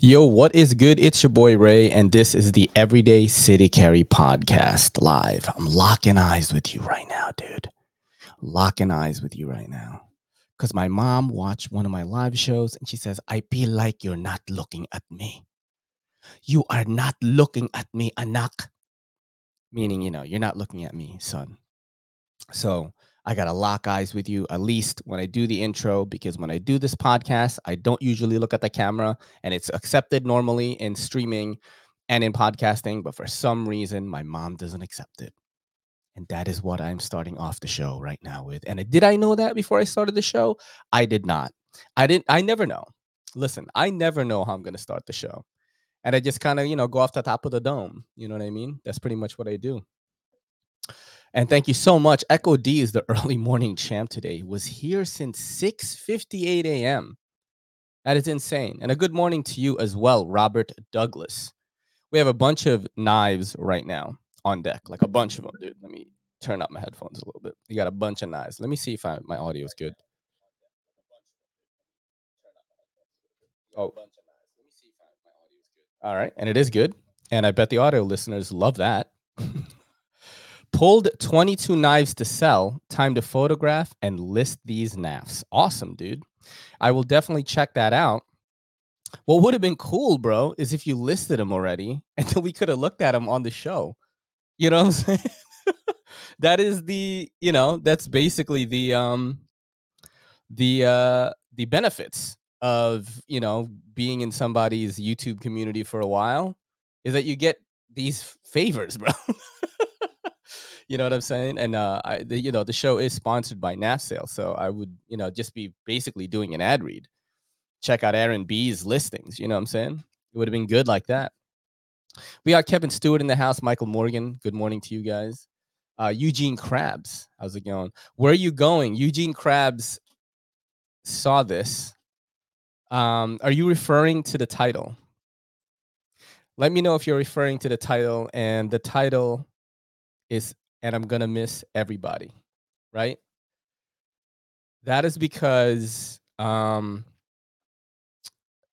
Yo, what is good? It's your boy Ray, and this is the Everyday City Carry podcast live. I'm locking eyes with you right now, dude. Locking eyes with you right now. Because my mom watched one of my live shows and she says, I feel like you're not looking at me. You are not looking at me, anak. Meaning, you know, you're not looking at me, son. So I got to lock eyes with you at least when I do the intro, because when I do this podcast, I don't usually look at the camera and it's accepted normally in streaming and in podcasting. But for some reason, my mom doesn't accept it. And that is what I'm starting off the show right now with. And did I know that before I started the show? I did not. I didn't, I never know. Listen, I never know how I'm going to start the show. And I just kind of, you know, go off the top of the dome. You know what I mean? That's pretty much what I do. And thank you so much. Echo D is the early morning champ today. Was here since 6:58 a.m. That is insane. And a good morning to you as well, Robert Douglas. We have a bunch of knives right now on deck, like a bunch of them, dude. Let me turn up my headphones a little bit. You got a bunch of knives. Let me see if I, my audio is good. Oh. All right. And it is good. And I bet the audio listeners love that. Pulled 22 knives to sell. Time to photograph and list these knives. Awesome, dude. I will definitely check that out. What would have been cool, bro, is if you listed them already and then we could have looked at them on the show. You know what I'm saying? that is the, you know, that's basically the um the uh the benefits of, you know, being in somebody's YouTube community for a while is that you get these favors, bro. You know what I'm saying? And uh, I, the, you know, the show is sponsored by NAFSale, so I would, you know, just be basically doing an ad read. Check out Aaron B's listings. You know what I'm saying? It would have been good like that. We got Kevin Stewart in the house. Michael Morgan. Good morning to you guys. Uh, Eugene Krabs. How's it going? Where are you going? Eugene Krabs saw this. Um, are you referring to the title? Let me know if you're referring to the title, and the title is and I'm going to miss everybody, right? That is because um,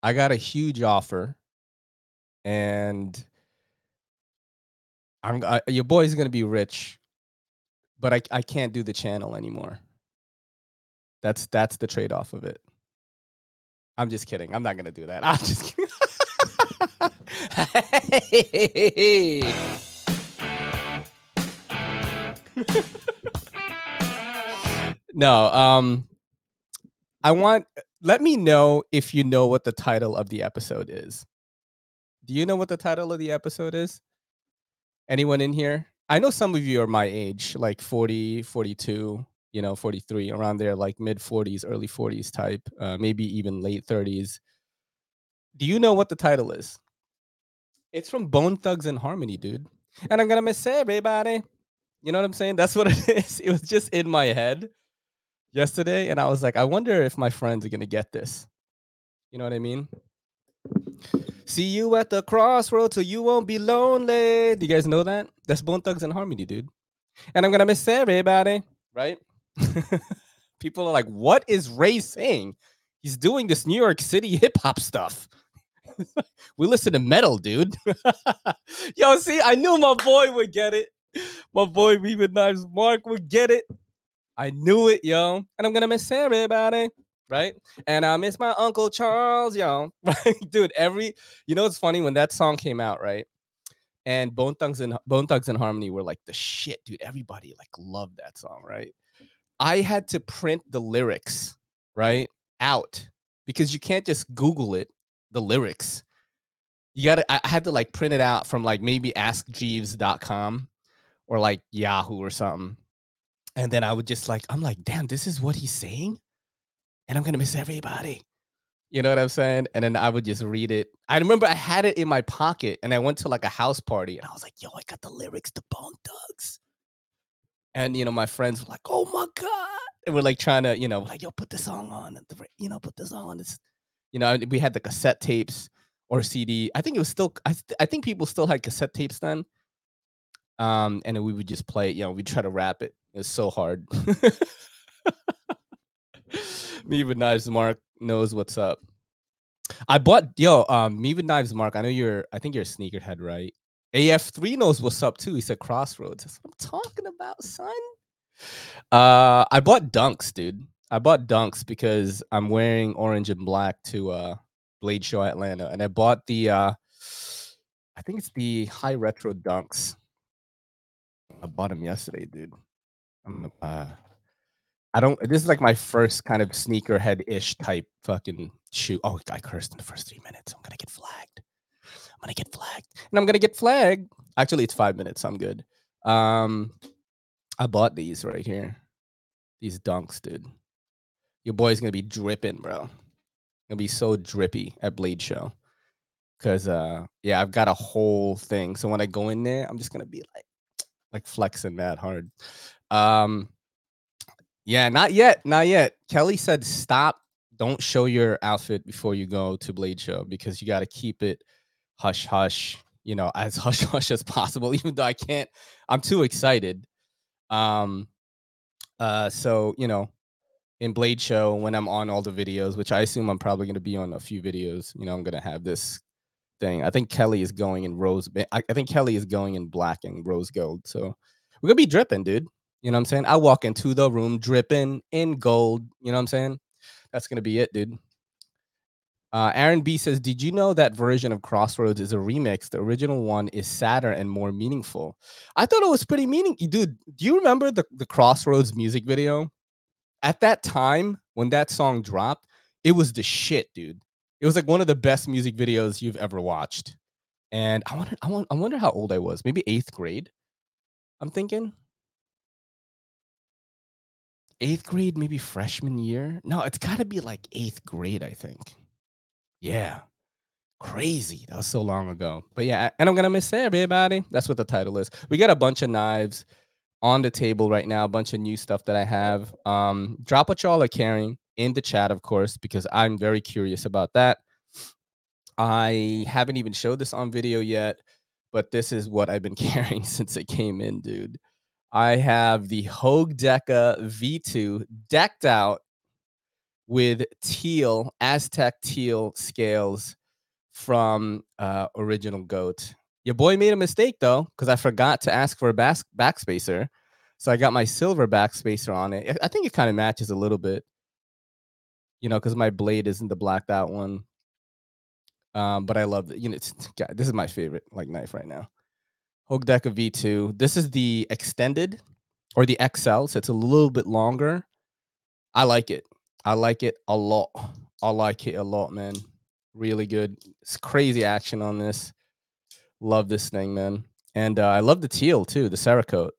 I got a huge offer and I'm I, your boy's going to be rich, but I I can't do the channel anymore. That's that's the trade-off of it. I'm just kidding. I'm not going to do that. I'm just kidding. hey. No, um I want let me know if you know what the title of the episode is. Do you know what the title of the episode is? Anyone in here? I know some of you are my age, like 40, 42, you know, 43, around there, like mid 40s, early 40s type, uh, maybe even late 30s. Do you know what the title is? It's from Bone Thugs-n-Harmony, dude. And I'm gonna miss everybody. You know what I'm saying? That's what it is. It was just in my head yesterday, and I was like, I wonder if my friends are gonna get this. You know what I mean? See you at the crossroads so you won't be lonely. Do you guys know that? That's Bone Thugs-n-Harmony, dude. And I'm gonna miss everybody, right? People are like, what is Ray saying? He's doing this New York City hip hop stuff. we listen to metal, dude. Yo, see, I knew my boy would get it my boy Weaving Knives Mark would get it. I knew it, yo. And I'm gonna miss everybody, right? And I miss my Uncle Charles, yo. Right? Dude, every you know it's funny when that song came out, right? And Bone Thugs and Bone Thugs-n-Harmony were like the shit, dude. Everybody like loved that song, right? I had to print the lyrics, right, out because you can't just Google it, the lyrics. You gotta I had to like print it out from like maybe askjeeves.com or like Yahoo or something. And then I would just like, I'm like, damn, this is what he's saying. And I'm gonna miss everybody. You know what I'm saying? And then I would just read it. I remember I had it in my pocket and I went to like a house party and I was like, yo, I got the lyrics to Bone Thugs. And you know, my friends were like, oh my God. And we're like trying to, you know, like, yo, put the song on. You know, put this on. It's, you know, we had the cassette tapes or CD. I think it was still, I, I think people still had cassette tapes then um, and then we would just play it. You know, we try to rap it. It's so hard. Me with Knives Mark knows what's up. I bought yo, um, me with knives, Mark. I know you're. I think you're a sneakerhead, right? AF3 knows what's up too. He said Crossroads. That's what I'm talking about, son. Uh, I bought Dunks, dude. I bought Dunks because I'm wearing orange and black to uh Blade Show Atlanta, and I bought the uh, I think it's the high retro Dunks. I bought them yesterday, dude. I'm uh, I don't. This is like my first kind of sneakerhead ish type fucking shoe. Oh, I cursed in the first three minutes. I'm gonna get flagged. I'm gonna get flagged, and I'm gonna get flagged. Actually, it's five minutes. I'm good. Um, I bought these right here. These dunks, dude. Your boy's gonna be dripping, bro. Gonna be so drippy at Blade Show. Cause uh yeah, I've got a whole thing. So when I go in there, I'm just gonna be like like flexing that hard. Um yeah, not yet, not yet. Kelly said stop. Don't show your outfit before you go to Blade Show because you got to keep it hush hush, you know, as hush hush as possible. Even though I can't, I'm too excited. Um, uh, so you know, in Blade Show when I'm on all the videos, which I assume I'm probably going to be on a few videos. You know, I'm going to have this thing. I think Kelly is going in rose. I, think Kelly is going in black and rose gold. So we're gonna be dripping, dude. You know what I'm saying? I walk into the room dripping in gold. You know what I'm saying? That's gonna be it, dude. Uh, Aaron B says, "Did you know that version of Crossroads is a remix? The original one is sadder and more meaningful." I thought it was pretty meaningful, dude. Do you remember the the Crossroads music video? At that time, when that song dropped, it was the shit, dude. It was like one of the best music videos you've ever watched. And I wonder, I wonder, I wonder how old I was. Maybe eighth grade. I'm thinking eighth grade, maybe freshman year. No, it's got to be like eighth grade, I think. Yeah. Crazy. That was so long ago. But yeah, and I'm going to miss everybody. That's what the title is. We got a bunch of knives on the table right now, a bunch of new stuff that I have. Um, drop what y'all are carrying in the chat, of course, because I'm very curious about that. I haven't even showed this on video yet, but this is what I've been carrying since it came in, dude. I have the Hogue Deca V2 decked out with teal, Aztec teal scales from uh, Original Goat. Your boy made a mistake though, because I forgot to ask for a back backspacer. So I got my silver backspacer on it. I think it kind of matches a little bit, you know, because my blade isn't the blacked out one. Um, but I love it. You know, God, this is my favorite like knife right now. Hogue Deca V2. This is the extended or the XL, so it's a little bit longer. I like it. I like it a lot. I like it a lot, man. Really good. It's crazy action on this. Love this thing, man. And uh, I love the teal too, the Cerakote.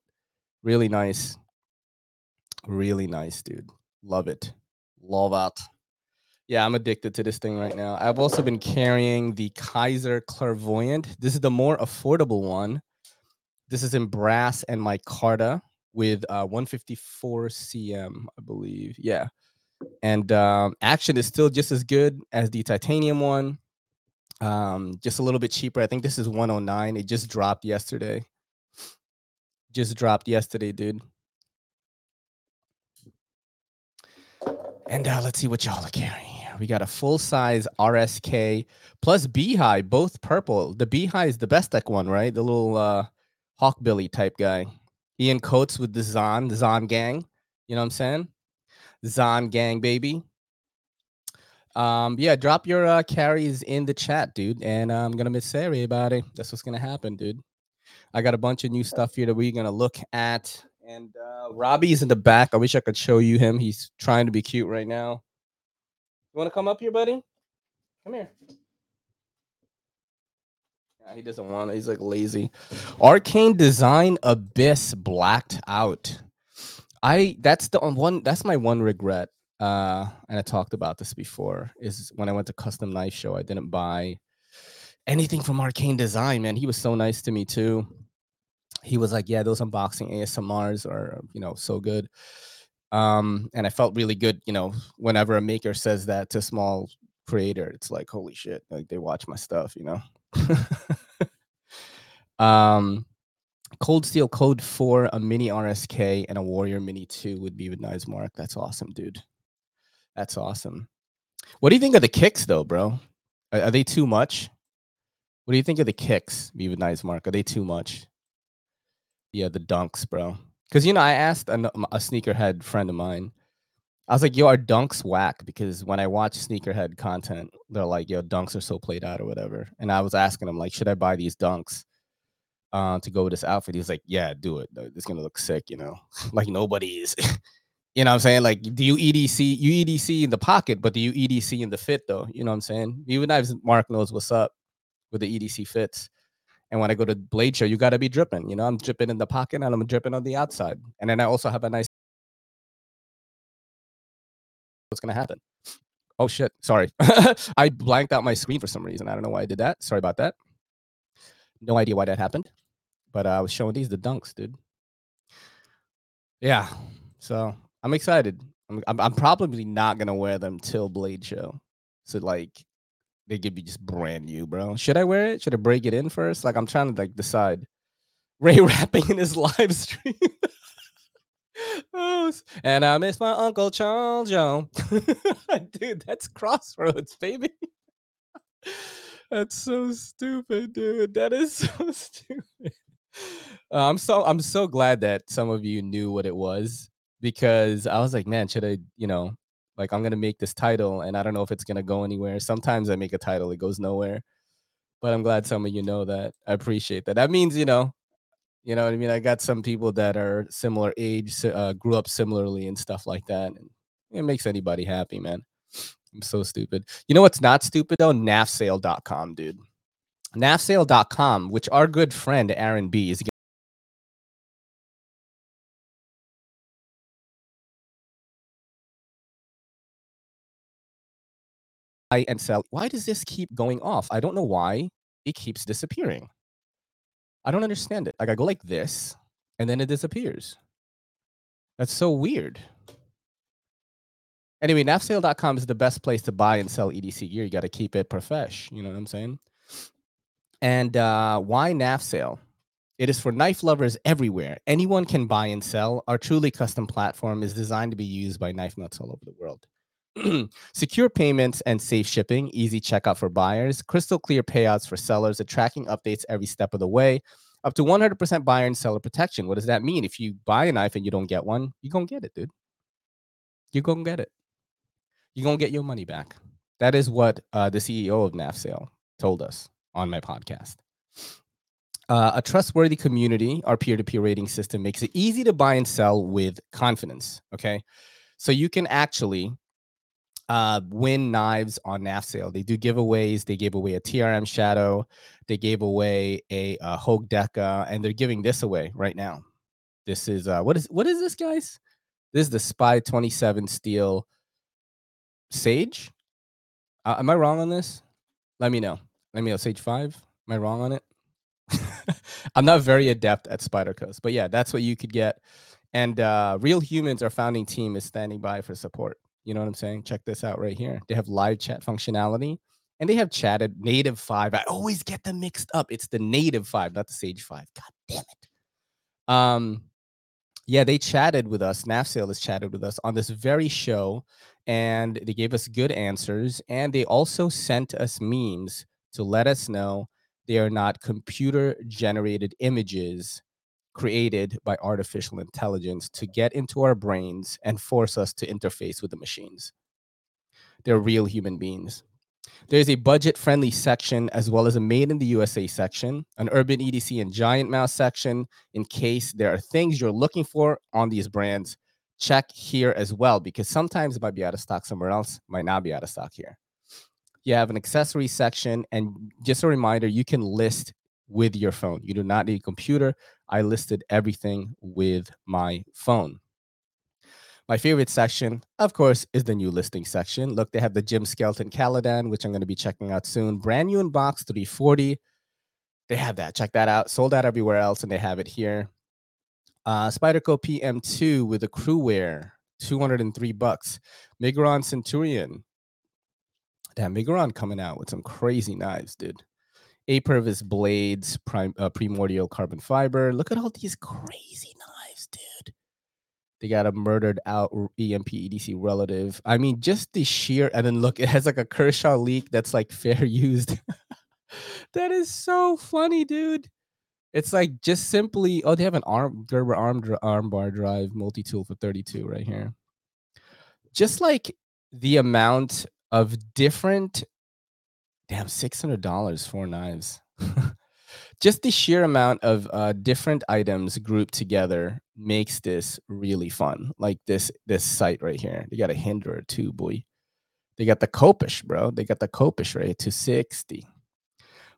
Really nice. Really nice, dude. Love it. Love it. Yeah, I'm addicted to this thing right now. I've also been carrying the Kizer Clairvoyant. This is the more affordable one. This is in brass and micarta with uh, 154 cm, I believe. Yeah. And um, action is still just as good as the titanium one. Um, just a little bit cheaper. I think this is 109. It just dropped yesterday. Just dropped yesterday, dude. And uh, let's see what y'all are carrying. We got a full size RSK plus Beehive, both purple. The Beehive is the Bestech one, right? The little uh, Hawkbilly type guy. Ian Coates with the Zon, the Zon gang. You know what I'm saying? Zon gang, baby. Um, yeah, drop your uh, carries in the chat, dude. And I'm gonna miss everybody. That's what's gonna happen, dude. I got a bunch of new stuff here that we're gonna look at. And uh, Robbie's in the back. I wish I could show you him. He's trying to be cute right now. You want to come up here, buddy? Come here. Yeah, he doesn't want it. He's like lazy. Arcane Design Abyss blacked out. I that's the one that's my one regret uh, and I talked about this before, is when I went to Custom Knife Show, I didn't buy anything from Arcane Design, man. He was so nice to me too. He was like, Yeah, those unboxing ASMRs are, you know, so good. Um, and I felt really good, you know, whenever a maker says that to small creator, it's like, holy shit, like they watch my stuff, you know. um Cold Steel Code 4, a mini RSK, and a Warrior Mini 2 would be with Knives Mark. That's awesome, dude. That's awesome. What do you think of the kicks though, bro? Are, are they too much? What do you think of the kicks, Viva Nice Mark? Are they too much? Yeah, the dunks, bro. Because you know, I asked a, a sneakerhead friend of mine. I was like, "Yo, are dunks whack?" Because when I watch sneakerhead content, they're like, "Yo, dunks are so played out or whatever." And I was asking him like, "Should I buy these dunks uh, to go with this outfit?" He's like, "Yeah, do it. It's gonna look sick." You know, like nobody is. you know what I'm saying? Like, do you EDC? You EDC in the pocket, but do you EDC in the fit though? You know what I'm saying? Even if Mark knows what's up with the EDC fits. And when I go to Blade Show, you got to be dripping. You know, I'm dripping in the pocket and I'm dripping on the outside. And then I also have a nice. What's going to happen? Oh, shit. Sorry. I blanked out my screen for some reason. I don't know why I did that. Sorry about that. No idea why that happened. But uh, I was showing these the dunks, dude. Yeah. So I'm excited. I'm, I'm, I'm probably not going to wear them till Blade Show. So, like, they give you just brand new, bro. Should I wear it? Should I break it in first? Like I'm trying to like decide. Ray rapping in his live stream. oh, and I miss my uncle Charles Joe. dude, that's crossroads, baby. that's so stupid, dude. That is so stupid. Uh, I'm so I'm so glad that some of you knew what it was because I was like, man, should I, you know, like I'm gonna make this title, and I don't know if it's gonna go anywhere. Sometimes I make a title, it goes nowhere. But I'm glad some of you know that. I appreciate that. That means you know, you know what I mean. I got some people that are similar age, uh, grew up similarly, and stuff like that. And it makes anybody happy, man. I'm so stupid. You know what's not stupid though? Nafsale.com, dude. Nafsale.com, which our good friend Aaron B is and sell. Why does this keep going off? I don't know why it keeps disappearing. I don't understand it. Like I go like this and then it disappears. That's so weird. Anyway, nafsale.com is the best place to buy and sell EDC gear. You got to keep it profesh. You know what I'm saying? And uh, why Nafsale? It is for knife lovers everywhere. Anyone can buy and sell. Our truly custom platform is designed to be used by knife nuts all over the world. secure payments and safe shipping, easy checkout for buyers, crystal clear payouts for sellers, and tracking updates every step of the way. Up to 100% buyer and seller protection. What does that mean? If you buy a knife and you don't get one, you're going to get it, dude. You're going to get it. You're going to get your money back. That is what uh, the CEO of NAFSale told us on my podcast. Uh, a trustworthy community, our peer to peer rating system makes it easy to buy and sell with confidence. Okay. So you can actually uh, win knives on NAF sale. They do giveaways. They gave away a TRM Shadow. They gave away a, a Hogue Deca, and they're giving this away right now. This is uh, what is what is this, guys? This is the Spy 27 Steel Sage. Uh, am I wrong on this? Let me know. Let me know. Sage five. Am I wrong on it? I'm not very adept at Spider Spydercos, but yeah, that's what you could get. And uh, Real Humans, our founding team, is standing by for support. You know what I'm saying? Check this out right here. They have live chat functionality and they have chatted native five. I always get them mixed up. It's the native five, not the Sage five. God damn it. Um, yeah, they chatted with us. NAFSale has chatted with us on this very show, and they gave us good answers. And they also sent us memes to let us know they are not computer generated images created by artificial intelligence to get into our brains and force us to interface with the machines. They're real human beings. There's a budget friendly section as well as a made in the USA section, an urban EDC and giant mouse section in case there are things you're looking for on these brands. Check here as well because sometimes it might be out of stock somewhere else, might not be out of stock here. You have an accessory section, and just a reminder you can list with your phone. You do not need a computer. I listed everything with my phone. My favorite section, of course, is the new listing section. Look, they have the Jim Skelton Caladan, which I'm going to be checking out soon. Brand new in box 340. They have that. Check that out. Sold out everywhere else, and they have it here. Uh, Spyderco PM2 with a CruWear, 203 bucks. Migron Centurion. Damn, Migron coming out with some crazy knives, dude. Apervis blades, prime, uh, primordial carbon fiber. Look at all these crazy knives, dude. They got a murdered out EMP EDC relative. I mean, just the sheer and then look, it has like a Kershaw Leek that's like fair used. that is so funny, dude. It's like just simply, oh, they have an arm Gerber arm arm bar drive multi tool for 32 right here. Just like the amount of different, damn, six hundred dollars for knives. just the sheer amount of uh, different items grouped together makes this really fun. Like this this site right here, they got a Hinderer too, boy. They got the Khopesh, bro. They got the Khopesh right to 60.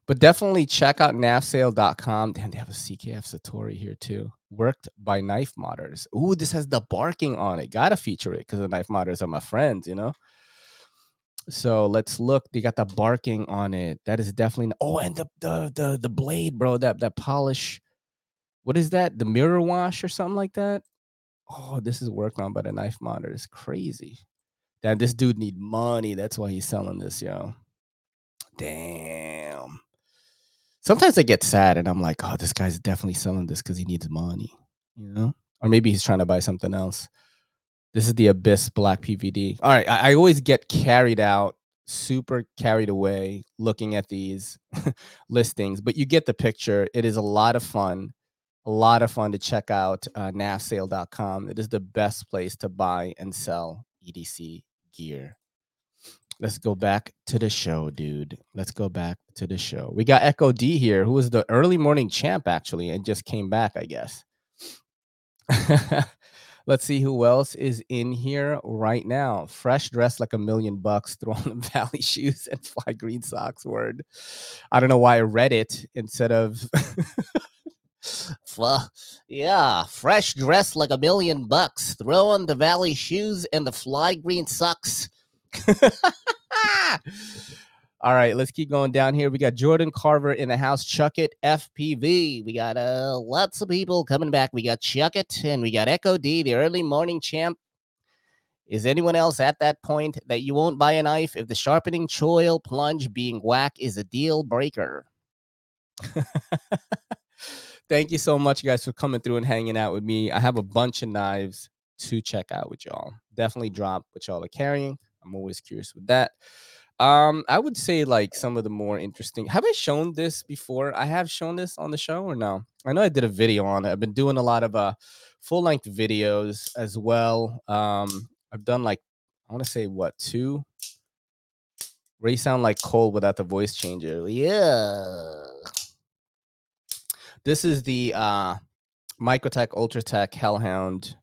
But definitely check out nafsale.com. Damn, they have a CKF Satori here too. Worked by knife modders. Ooh, this has the barking on it. Gotta feature it because the knife modders are my friends, you know? So let's look. They got the barking on it. That is definitely oh, and the the the the blade, bro. That that polish. What is that? The mirror wash or something like that? Oh, this is worked on by the knife monitor. It's crazy. Damn, this dude need money. That's why he's selling this, yo. Damn sometimes I get sad and I'm like, oh, this guy's definitely selling this because he needs money, you know? Or maybe he's trying to buy something else. This is the Abyss Black PVD. All right, I, I always get carried out, super carried away looking at these listings, but you get the picture. It is a lot of fun, a lot of fun to check out uh, nafsale.com. It is the best place to buy and sell EDC gear. Let's go back to the show, dude. Let's go back to the show. We got Echo D here, who was the early morning champ actually, and just came back, I guess. Let's see who else is in here right now. Fresh dressed like a million bucks, throwing the valley shoes and fly green socks. Word. I don't know why I read it instead of. yeah, fresh dressed like a million bucks, throwing the valley shoes and the fly green socks. All right, let's keep going down here. We got Jordan Carver in the house. Chuck it FPV. We got uh lots of people coming back. We got Chuck it and we got Echo D, the early morning champ. Is anyone else at that point that you won't buy a knife if the sharpening choil plunge being whack is a deal breaker? Thank you so much, guys, for coming through and hanging out with me. I have a bunch of knives to check out with y'all. Definitely drop what y'all are carrying. I'm always curious with that. Um, I would say like some of the more interesting. Have I shown this before? I have shown this on the show or no? I know I did a video on it. I've been doing a lot of uh full length videos as well. Um, I've done like I want to say what two. Where you sound like Cole without the voice changer. Yeah. This is the uh Microtech Ultratech Hellhound.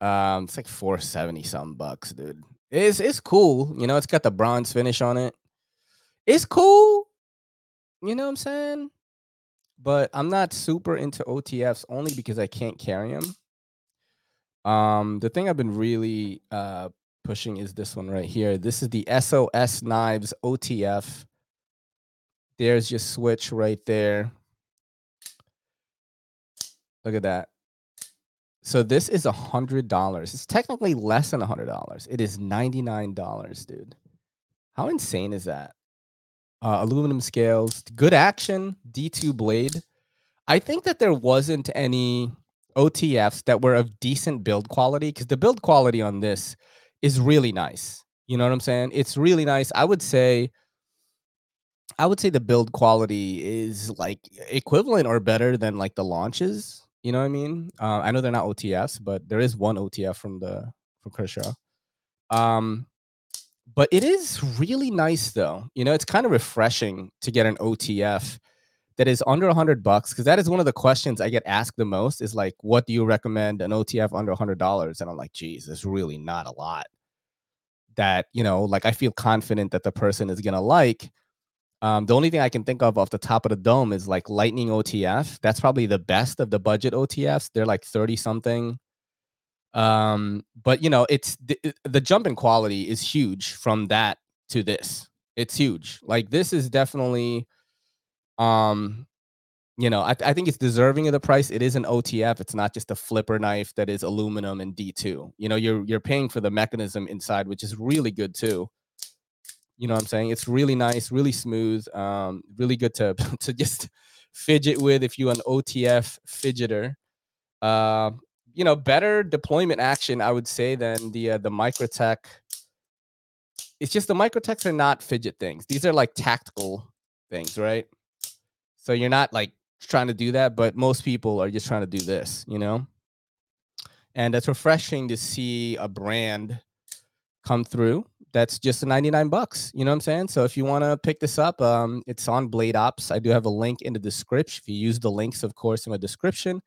Um, it's like 470 some bucks, dude. It's it's cool. You know, it's got the bronze finish on it. It's cool. You know what I'm saying? But I'm not super into OTFs only because I can't carry them. Um, the thing I've been really uh pushing is this one right here. This is the SOS Knives OTF. There's your switch right there. Look at that. So this is a hundred dollars. It's technically less than a hundred dollars. It is ninety nine dollars, dude. How insane is that? Uh, aluminum scales, good action, D two blade. I think that there wasn't any OTFs that were of decent build quality because the build quality on this is really nice. You know what I'm saying? It's really nice. I would say I would say the build quality is like equivalent or better than like the launches you know what I mean? Uh, I know they're not OTFs, but there is one OTF from the from Kershaw. Um, but it is really nice though. You know, it's kind of refreshing to get an OTF that is under 100 bucks because that is one of the questions I get asked the most is like, what do you recommend an OTF under 100 dollars? And I'm like, geez, it's really not a lot that you know, like I feel confident that the person is gonna like. Um, the only thing I can think of off the top of the dome is like Lightning OTF. That's probably the best of the budget OTFs. They're like 30 something. Um, but you know, it's the, the jump in quality is huge from that to this. It's huge. Like this is definitely um you know, I, I think it's deserving of the price. It is an OTF. It's not just a flipper knife that is aluminum and D2. You know, you're you're paying for the mechanism inside, which is really good too. You know what I'm saying? It's really nice, really smooth, um, really good to to just fidget with if you're an OTF fidgeter. Uh, you know, better deployment action, I would say, than the uh, the Microtech. It's just the Microtechs are not fidget things. These are like tactical things, right? So you're not like trying to do that, but most people are just trying to do this, you know? And it's refreshing to see a brand come through that's just 99 bucks. You know what I'm saying? So if you want to pick this up, um, it's on Blade Ops. I do have a link in the description. If you use the links, of course, in the description,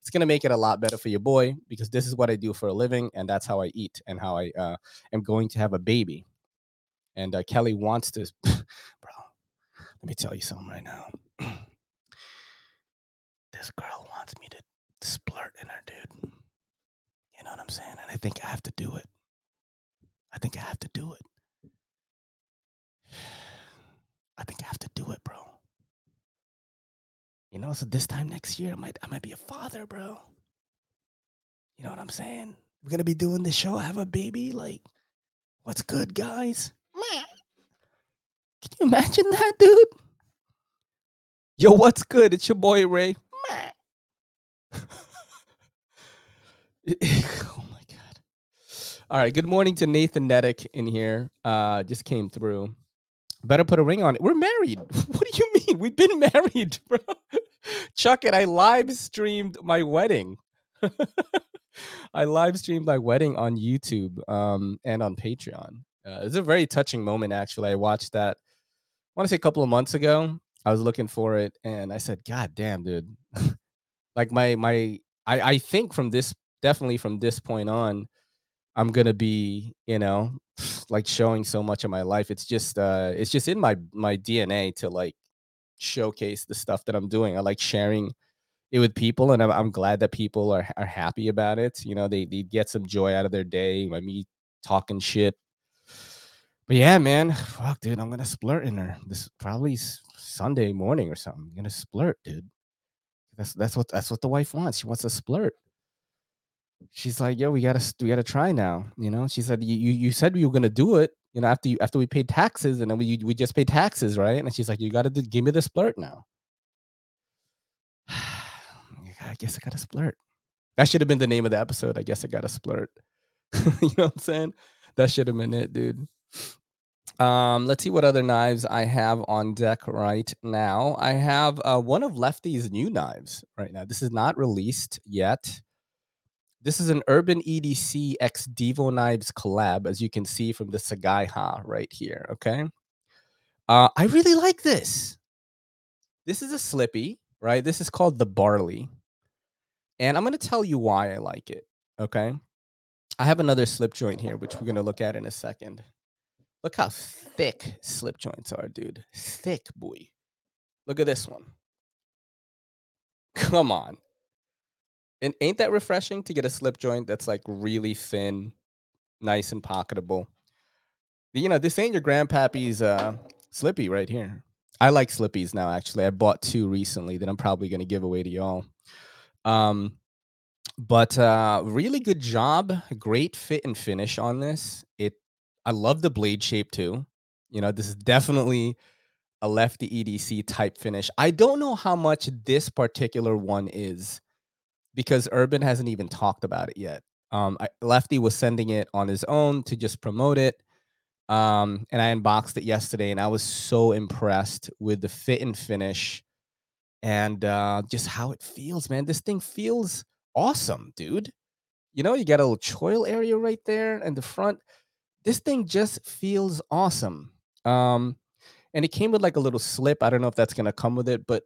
it's gonna make it a lot better for your boy because this is what I do for a living, and that's how I eat and how I uh, am going to have a baby. And uh, Kelly wants to, bro. Let me tell you something right now. this girl wants me to splurt in her, dude. You know what I'm saying? And I think I have to do it. I think I have to do it. I think I have to do it, bro. You know, so this time next year, I might I might be a father, bro. You know what I'm saying? We're gonna be doing the show, I have a baby. Like, what's good, guys? Can you imagine that, dude? Yo, what's good? It's your boy Ray. oh. All right, good morning to Nathan Nedick in here. Uh just came through. Better put a ring on it. We're married. What do you mean? We've been married, bro. Chuck it. I live streamed my wedding. I live streamed my wedding on YouTube um, and on Patreon. Uh, it's a very touching moment, actually. I watched that, I want to say a couple of months ago. I was looking for it and I said, God damn, dude. like my, my, I, I think from this, definitely from this point on, I'm to be, you know, like showing so much of my life. It's just, uh, it's just in my, my DNA to like showcase the stuff that I'm doing. I like sharing it with people, and I'm, I'm glad that people are, are happy about it. You know, they, they get some joy out of their day by me talking shit. But yeah, man, fuck, dude, I'm gonna splurt in her. This probably Sunday morning or something. I'm gonna splurt, dude. That's that's what that's what the wife wants. She wants a splurt. She's like, yo, we gotta we gotta try now. You know, she said you you said you were gonna do it you know, after you after we paid taxes and then we we just paid taxes, right? And she's like, you got to give me the splurt now. I guess I got a splurt. That should have been the name of the episode. I guess I got a splurt. you know what I'm saying? That should have been it, dude. Um, let's see what other knives I have on deck right now. I have uh, one of Lefty's new knives right now. This is not released yet. This is an Urban EDC X Devo Knives collab, as you can see from the Sagaiha right here. Okay. Uh, I really like this. This is a slippy, right? This is called the Barley. And I'm going to tell you why I like it. Okay. I have another slip joint here, which we're going to look at in a second. Look how thick slip joints are, dude. Thick, boy. Look at this one. Come on. And ain't that refreshing to get a slip joint that's like really thin, nice and pocketable? You know, this ain't your grandpappy's uh, slippy right here. I like slippies now, actually. I bought two recently that I'm probably going to give away to y'all. Um, but uh, really good job. Great fit and finish on this. It, I love the blade shape too. You know, this is definitely a lefty EDC type finish. I don't know how much this particular one is because Urban hasn't even talked about it yet. Um, I, Lefty was sending it on his own to just promote it. Um, and I unboxed it yesterday, and I was so impressed with the fit and finish, and uh, just how it feels, man. This thing feels awesome, dude. You know, you got a little choil area right there in the front. This thing just feels awesome. Um, and it came with like a little slip. I don't know if that's gonna come with it, but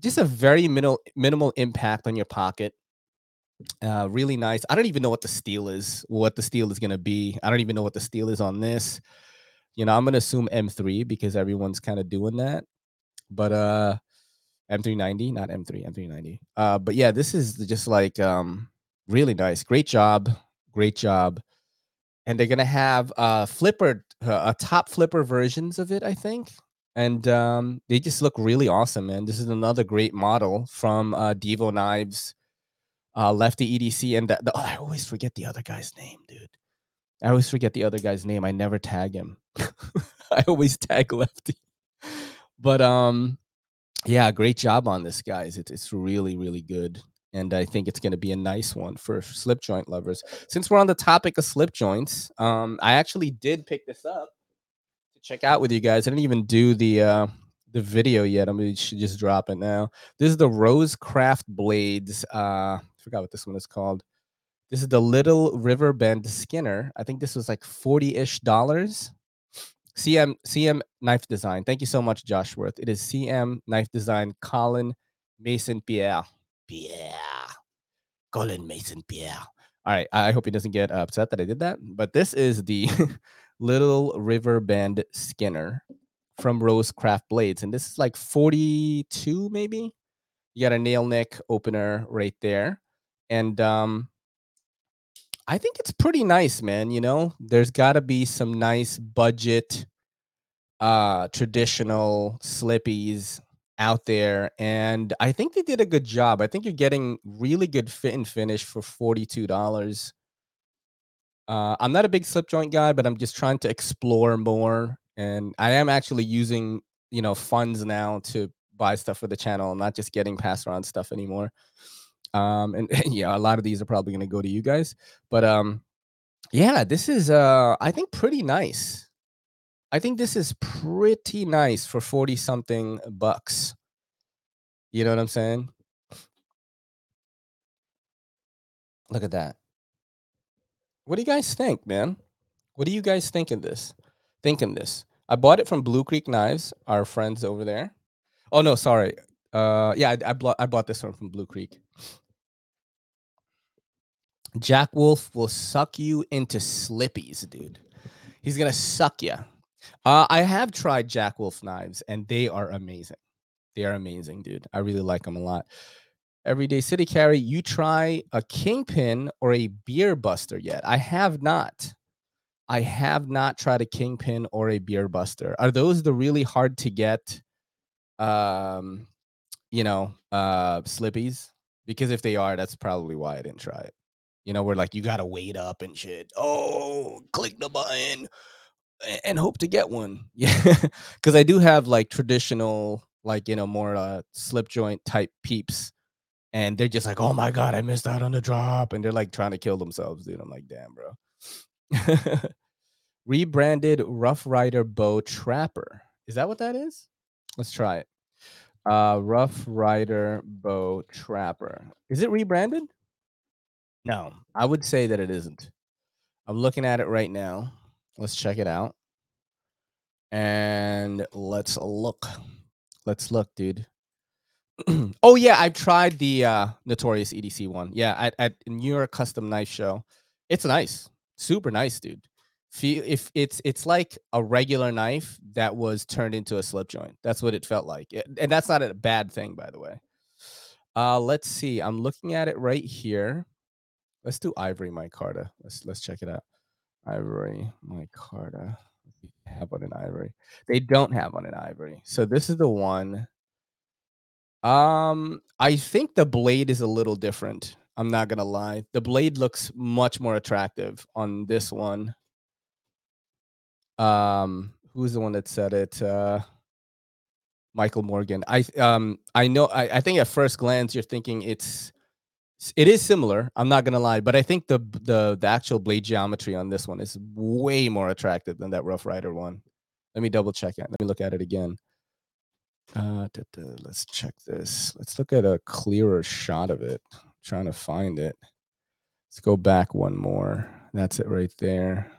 just a very minimal minimal impact on your pocket. Uh, really nice. I don't even know what the steel is, what the steel is going to be. I don't even know what the steel is on this. You know, I'm going to assume M3 because everyone's kind of doing that. But uh M390, not M3, M390. Uh but yeah, this is just like um really nice. Great job. Great job. And they're going to have uh flipper uh, a top flipper versions of it, I think. And um they just look really awesome, man. This is another great model from uh Devo Knives uh, Lefty EDC, and the, the, oh, I always forget the other guy's name, dude. I always forget the other guy's name. I never tag him. I always tag Lefty. But um, yeah, great job on this, guys. It's it's really really good, and I think it's going to be a nice one for slip joint lovers. Since we're on the topic of slip joints, um, I actually did pick this up to check out with you guys. I didn't even do the uh, the video yet. I'm should just drop it now. This is the Rosecraft Blades. Uh, forgot what this one is called. This is the Little River Bend Skinner. I think this was like 40-ish dollars. CM CM Knife Design. Thank you so much, Josh Worth. It is CM Knife Design, Colin Mason Pierre. Pierre. Colin Mason Pierre. All right. I hope he doesn't get upset that I did that. But this is the Little River Bend Skinner from Rosecraft Blades. And this is like 42, maybe. You got a nail nick opener right there. And um I think it's pretty nice, man. You know, there's got to be some nice budget, uh, traditional slippies out there, and I think they did a good job. I think you're getting really good fit and finish for forty-two dollars. Uh, I'm not a big slip joint guy, but I'm just trying to explore more, and I am actually using you know funds now to buy stuff for the channel. I'm not just getting passed around stuff anymore. Um, and, and yeah, a lot of these are probably going to go to you guys, but um, yeah, this is uh, I think pretty nice. I think this is pretty nice for 40 something bucks. You know what I'm saying? Look at that. What do you guys think, man? What do you guys think of this? Think Thinking this. I bought it from Blue Creek Knives, our friends over there. Oh no, sorry. Uh yeah, I, I I bought this one from Blue Creek. Jack Wolf will suck you into slippies, dude. He's gonna suck you. Uh, I have tried Jack Wolf knives, and they are amazing. They are amazing, dude. I really like them a lot. Everyday City Carry, you try a Kingpin or a Beer Buster yet? I have not. I have not tried a Kingpin or a Beer Buster. Are those the really hard to get, um, you know, uh, slippies? Because if they are, that's probably why I didn't try it. You know, where like you gotta wait up and shit. Oh, click the button and hope to get one. Yeah, because I do have like traditional, like you know, more uh, slip joint type peeps, and they're just like, "Oh my god, I missed out on the drop," and they're like trying to kill themselves, dude. I'm like, "Damn, bro." Rebranded Rough Rider Bow Trapper. Is that what that is? Let's try it. Uh, Rough Rider Bow Trapper. Is it rebranded? No, I would say that it isn't. I'm looking at it right now. Let's check it out. And let's look. Let's look, dude. oh yeah, I've tried the uh Notorious EDC one. Yeah, at, at New York Custom Knife Show. It's nice. Super nice, dude. Feel if it's it's like a regular knife that was turned into a slip joint. That's what it felt like. And that's not a bad thing, by the way. Uh let's see. I'm looking at it right here. Let's do Ivory Micarta. Let's let's check it out. Ivory Micarta. Have one in Ivory. They don't have one in Ivory. So this is the one. Um, I think the blade is a little different. I'm not gonna lie. The blade looks much more attractive on this one. Um, who's the one that said it? Uh Michael Morgan. I um I know I, I think at first glance you're thinking it's it is similar. I'm not gonna lie, but I think the the the actual blade geometry on this one is way more attractive than that Rough Rider one. Let me double check it. Let me look at it again. Uh, da, da, let's check this. Let's look at a clearer shot of it. I'm trying to find it. Let's go back one more. That's it right there.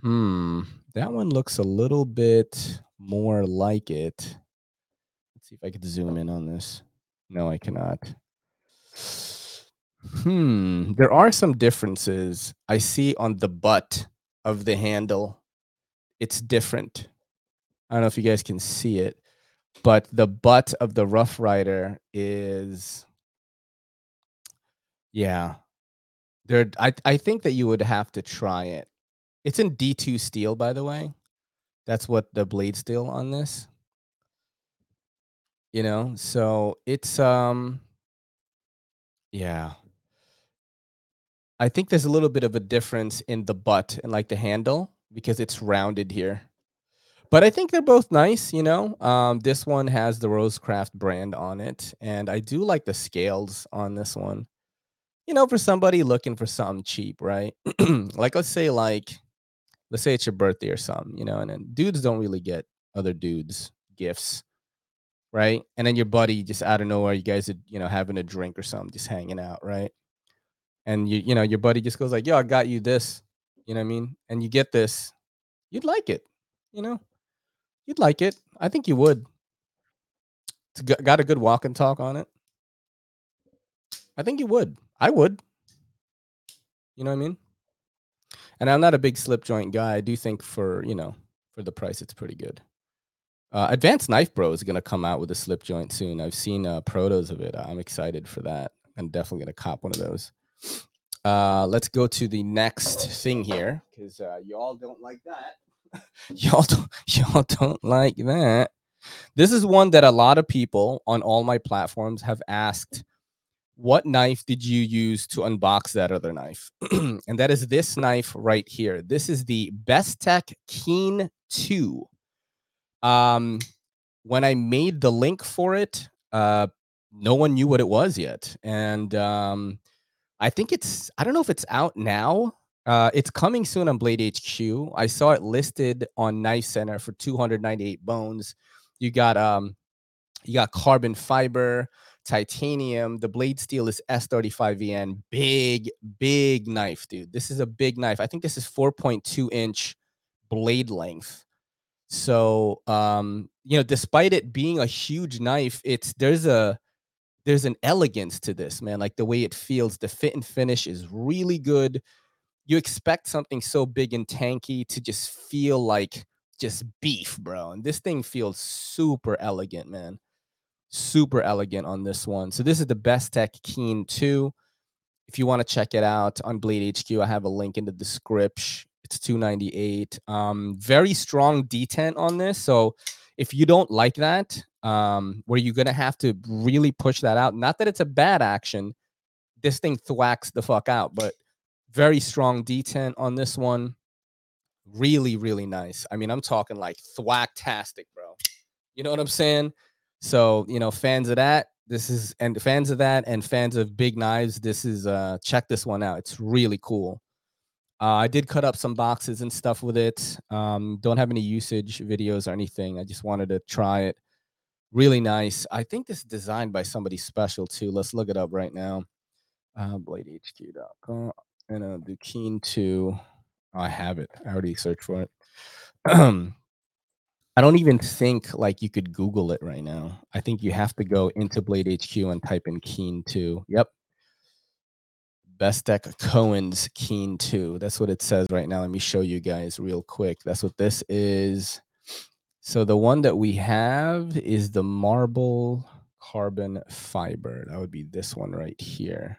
Hmm, that one looks a little bit more like it. Let's see if I could zoom in on this. No, I cannot. Hmm, there are some differences I see on the butt of the handle. It's different. I don't know if you guys can see it, but the butt of the Rough Rider is yeah. There I I think that you would have to try it. It's in D2 steel by the way. That's what the blade steel on this. You know, so it's um yeah. I think there's a little bit of a difference in the butt and like the handle because it's rounded here. but I think they're both nice. You know, um, this one has the Rosecraft brand on it, and I do like the scales on this one. You know, for somebody looking for something cheap, right? like let's say like let's say it's your birthday or something, you know, and then dudes don't really get other dudes gifts, right? And then your buddy just out of nowhere, you guys are, you know, having a drink or something, just hanging out, right? And you, you know, your buddy just goes like, "Yo, I got you this," you know what I mean? And you get this, you'd like it, you know, you'd like it. I think you would. It's got a good walk and talk on it. I think you would. I would. You know what I mean? And I'm not a big slip joint guy. I do think for you know for the price, it's pretty good. Uh, Advanced Knife Bro is going to come out with a slip joint soon. I've seen uh, protos of it. I'm excited for that. I'm definitely going to cop one of those. Uh, let's go to the next thing here because uh, y'all don't like that. y'all don't y'all don't like that. This is one that a lot of people on all my platforms have asked what knife did you use to unbox that other knife? and that is this knife right here. This is the Bestech Keen 2. Um, when I made the link for it, uh, no one knew what it was yet. And um, I think it's, I don't know if it's out now. Uh, it's coming soon on Blade HQ. I saw it listed on Knife Center for 298 bones. You got um, you got carbon fiber titanium. The blade steel is S35VN. Big, big knife, dude. This is a big knife. I think this is 4.2 inch blade length. So, um, you know, despite it being a huge knife, it's there's a there's an elegance to this, man. Like the way it feels, the fit and finish is really good. You expect something so big and tanky to just feel like just beef, bro. And this thing feels super elegant, man super elegant on this one. So this is the Bestech Keen 2. If you want to check it out on Blade HQ, I have a link in the description. It's 298. Um, very strong detent on this. So if you don't like that, um, where you're gonna have to really push that out, not that it's a bad action, this thing thwacks the fuck out, but very strong detent on this one. Really, really nice. I mean, I'm talking like thwacktastic, bro. You know what I'm saying? So, you know, fans of that, this is and fans of that and fans of big knives, this is uh check this one out. It's really cool. Uh, I did cut up some boxes and stuff with it. Um, don't have any usage videos or anything. I just wanted to try it. Really nice. I think this is designed by somebody special too. Let's look it up right now. Uh, BladeHQ.com and uh, the Keen 2. Oh, I have it. I already searched for it. I don't even think like you could Google it right now. I think you have to go into Blade HQ and type in Keen 2. Yep. Bestech Cohen's Keen 2. That's what it says right now. Let me show you guys real quick. That's what this is. So the one that we have is the marble carbon fiber. That would be this one right here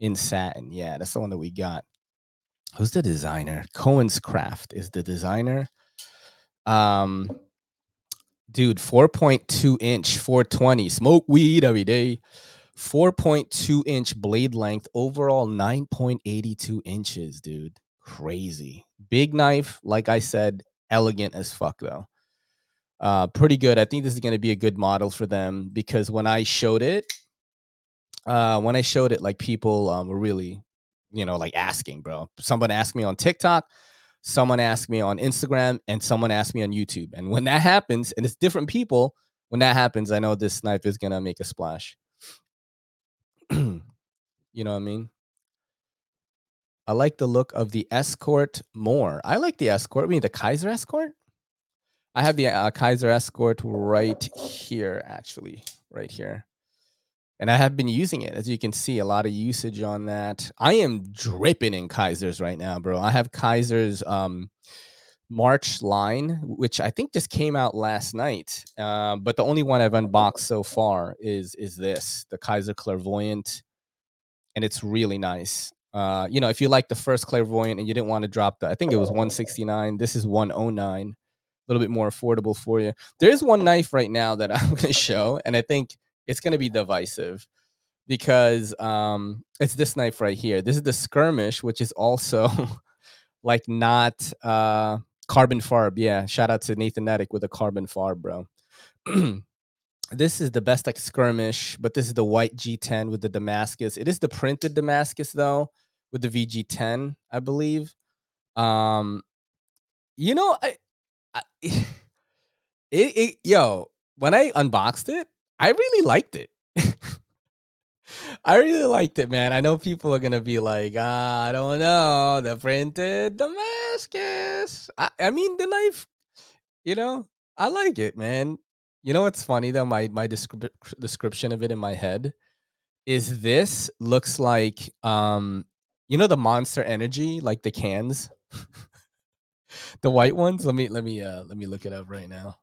in satin. Yeah, that's the one that we got. Who's the designer? Cohen's Craft is the designer. Um, dude, 4.2 inch, 420, smoke weed every day. 4.2 inch blade length, overall 9.82 inches, dude. Crazy. Big knife, like I said, elegant as fuck though. Uh, pretty good. I think this is going to be a good model for them because when I showed it, uh, when I showed it, like people um, were really, you know, like asking, bro. Someone asked me on TikTok, someone asked me on Instagram, and someone asked me on YouTube. And when that happens, and it's different people, when that happens, I know this knife is gonna make a splash. you know what I mean? I like the look of the Escort more. I like the Escort. I mean, the Kizer Escort. I have the uh, Kizer Escort right here, actually, right here and I have been using it. As you can see, a lot of usage on that. I am dripping in Kizers right now, bro. I have Kizers. um, March line, which I think just came out last night. Uh, but the only one I've unboxed so far is is this, the Kizer Clairvoyant, and it's really nice. Uh, you know, if you like the first Clairvoyant and you didn't want to drop the, I think it was 169. This is 109, a little bit more affordable for you. There is one knife right now that I'm going to show, and I think it's going to be divisive because um, it's this knife right here. This is the skirmish, which is also like not uh, Carbon Farb, yeah. Shout out to Nathan Nedick with a Carbon Farb, bro. this is the best like skirmish, but this is the white G10 with the Damascus. It is the printed Damascus though, with the VG10, I believe. Um, you know, I, I it, it, yo, when I unboxed it, I really liked it. I really liked it, man. I know people are gonna be like, ah, I don't know, the printed Damascus. I, I mean, the knife, you know, I like it, man. You know what's funny though? My my descri- description of it in my head is this looks like um, you know, the Monster Energy, like the cans, the white ones. Let me let me uh let me look it up right now.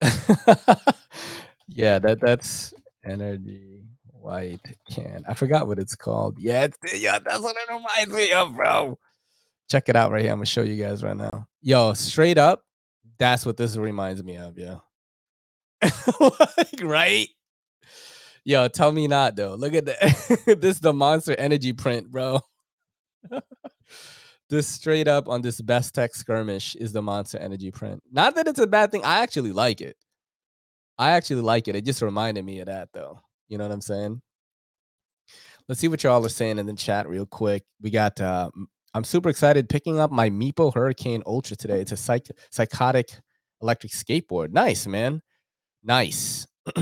yeah, that that's energy white can. I forgot what it's called. Yeah, it's, eh, yeah, that's what it reminds me of, bro. Check it out right here. I'm gonna show you guys right now. Yo, straight up, that's what this reminds me of, yo. like, right? Yo, tell me not though. Look at the this the monster energy print, bro. this straight up on this Bestech skirmish is the monster energy print. Not that it's a bad thing. I actually like it. I actually like it. It just reminded me of that though. You know what I'm saying? Let's see what y'all are saying in the chat real quick. We got uh I'm super excited picking up my Meepo Hurricane Ultra today. It's a psych- psychotic electric skateboard. Nice, man. Nice.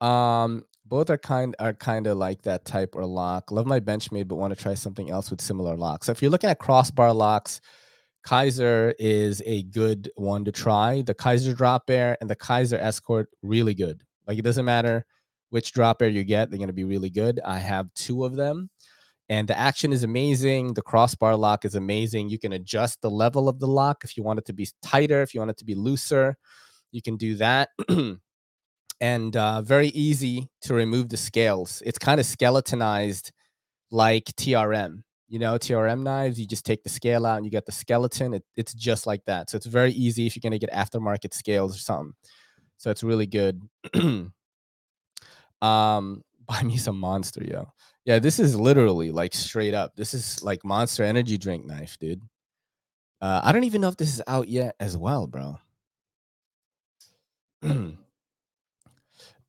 um both are kind are kind of like that type or lock. Love my Benchmade, but want to try something else with similar locks. So if you're looking at crossbar locks, Kizer is a good one to try. The Kizer Drop Bear and the Kizer Escort, really good. Like it doesn't matter which drop bear you get, they're going to be really good. I have two of them and the action is amazing. The crossbar lock is amazing. You can adjust the level of the lock if you want it to be tighter, if you want it to be looser, you can do that. and uh, very easy to remove the scales. It's kind of skeletonized like TRM. You know, TRM knives, you just take the scale out and you get the skeleton. It, it's just like that. So it's very easy if you're going to get aftermarket scales or something. So it's really good. um, buy me some monster, yo. Yeah, this is literally like straight up. This is like monster energy drink knife, dude. Uh, I don't even know if this is out yet as well, bro.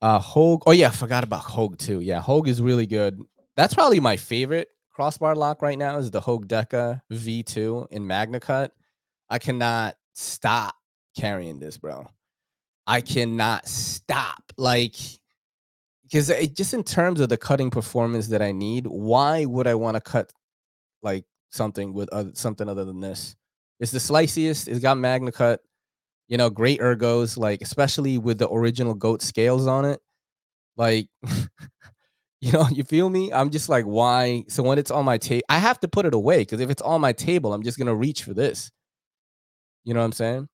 uh Hogue. Oh yeah, I forgot about Hogue too. Yeah, Hogue is really good. That's probably my favorite crossbar lock right now is the Hogue Deka V2 in Magna Cut. I cannot stop carrying this, bro. I cannot stop. Like, because just in terms of the cutting performance that I need, why would I want to cut like something with other, something other than this? It's the sliciest. It's got Magna Cut, you know, great ergos, like especially with the original goat scales on it. Like, you know, you feel me? I'm just like, why? So when it's on my table, I have to put it away because if it's on my table, I'm just gonna reach for this. You know what I'm saying?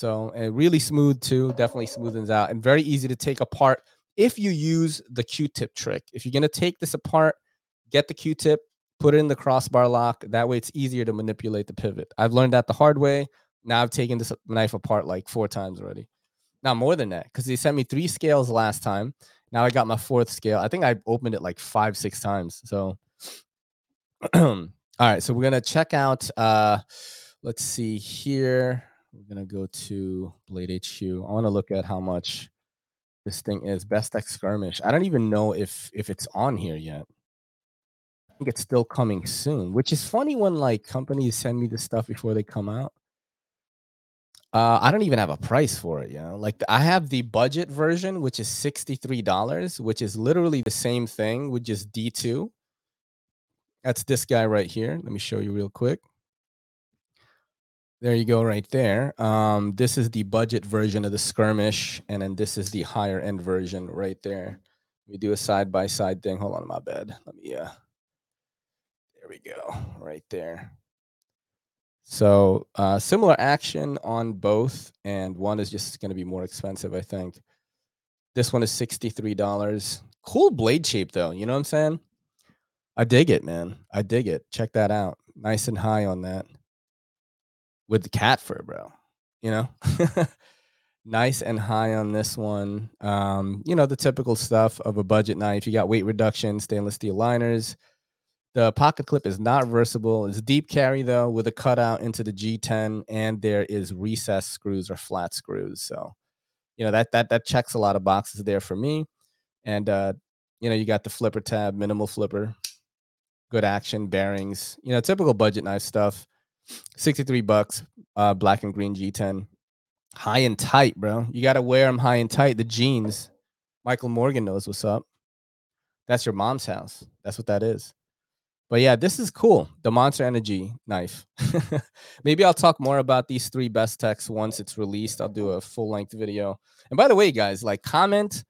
So and really smooth too, definitely smoothens out and very easy to take apart if you use the Q-tip trick. If you're gonna take this apart, get the Q-tip, put it in the crossbar lock. That way it's easier to manipulate the pivot. I've learned that the hard way. Now I've taken this knife apart like four times already. Now more than that, because they sent me three scales last time. Now I got my fourth scale. I think I opened it like five, six times. So all right, so we're gonna check out uh let's see here. We're gonna go to Blade HQ. I want to look at how much this thing is. Bestech skirmish. I don't even know if if it's on here yet. I think it's still coming soon, which is funny when like companies send me the stuff before they come out. Uh, I don't even have a price for it, you know. Like I have the budget version, which is $63, which is literally the same thing with just D2. That's this guy right here. Let me show you real quick. There you go, right there. Um, this is the budget version of the skirmish, and then this is the higher end version right there. We do a side by side thing. Hold on, my bad. Let me. Uh, there we go, right there. So uh, similar action on both, and one is just going to be more expensive, I think. This one is sixty-three dollars. Cool blade shape, though. You know what I'm saying? I dig it, man. I dig it. Check that out. Nice and high on that with the cat fur, bro. You know, nice and high on this one. Um, you know, the typical stuff of a budget knife. You got weight reduction, stainless steel liners, The pocket clip is not reversible. It's deep carry though, with a cutout into the G10, and there is recessed screws or flat screws. So, you know that that that checks a lot of boxes there for me. And uh, you know, you got the flipper tab, minimal flipper, good action, bearings. You know, typical budget knife stuff. 63 bucks, uh, black and green G10. High and tight, bro. You got to wear them high and tight. The jeans. Michael Morgan knows what's up. That's your mom's house. That's what that is. But yeah, this is cool. The Monster Energy knife. Maybe I'll talk more about these three Bestechs once it's released. I'll do a full length video. And by the way, guys, like comment,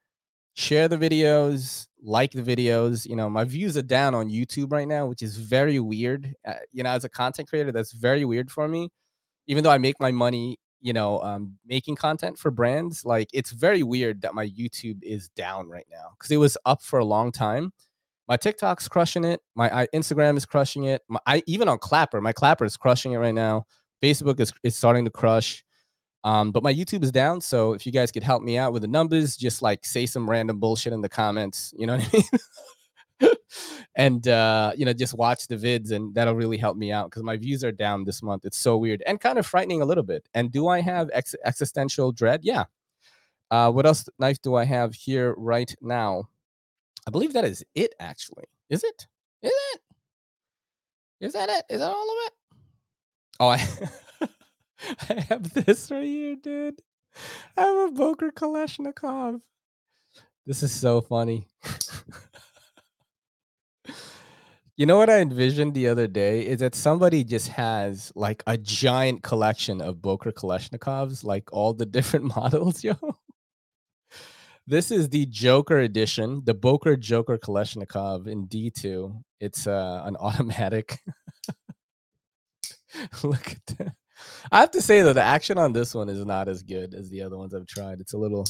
share the videos, like the videos. You know, my views are down on YouTube right now, which is very weird. Uh, you know, as a content creator, that's very weird for me. Even though I make my money, you know, um, making content for brands, like it's very weird that my YouTube is down right now because it was up for a long time. My TikTok's crushing it. My I, Instagram is crushing it. My, I even on Clapper, my Clapper is crushing it right now. Facebook is is starting to crush. Um, but my YouTube is down. So if you guys could help me out with the numbers, just like say some random bullshit in the comments. You know what I mean? and uh, you know, just watch the vids and that'll really help me out because my views are down this month. It's so weird and kind of frightening a little bit. And do I have ex- existential dread? Yeah. Uh, what else knife do I have here right now? I believe that is it actually. Is it? Is it? Is that it? Is that all of it? Oh, I I have this right here, dude. I have a Boker Kalashnikov. This is so funny. you know what I envisioned the other day is that somebody just has like a giant collection of Boker Kalashnikovs, like all the different models, yo. This is the Joker edition, the Boker Joker Kalashnikov in D2. It's uh, an automatic. Look at that. I have to say though, the action on this one is not as good as the other ones I've tried. It's a little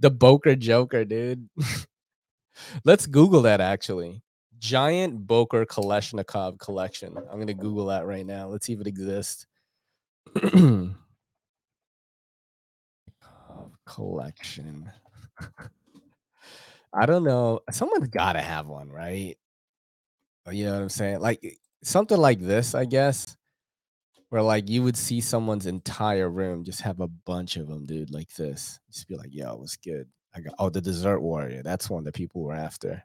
the Boker Joker, dude. Let's Google that actually. Giant Boker Kalashnikov collection. I'm gonna Google that right now. Let's see if it exists. collection. I don't know. Someone's gotta have one, right? You know what I'm saying? Like something like this, I guess where like you would see someone's entire room just have a bunch of them, dude, like this. Just be like, yo, what's good? I got oh the dessert warrior. That's one that people were after.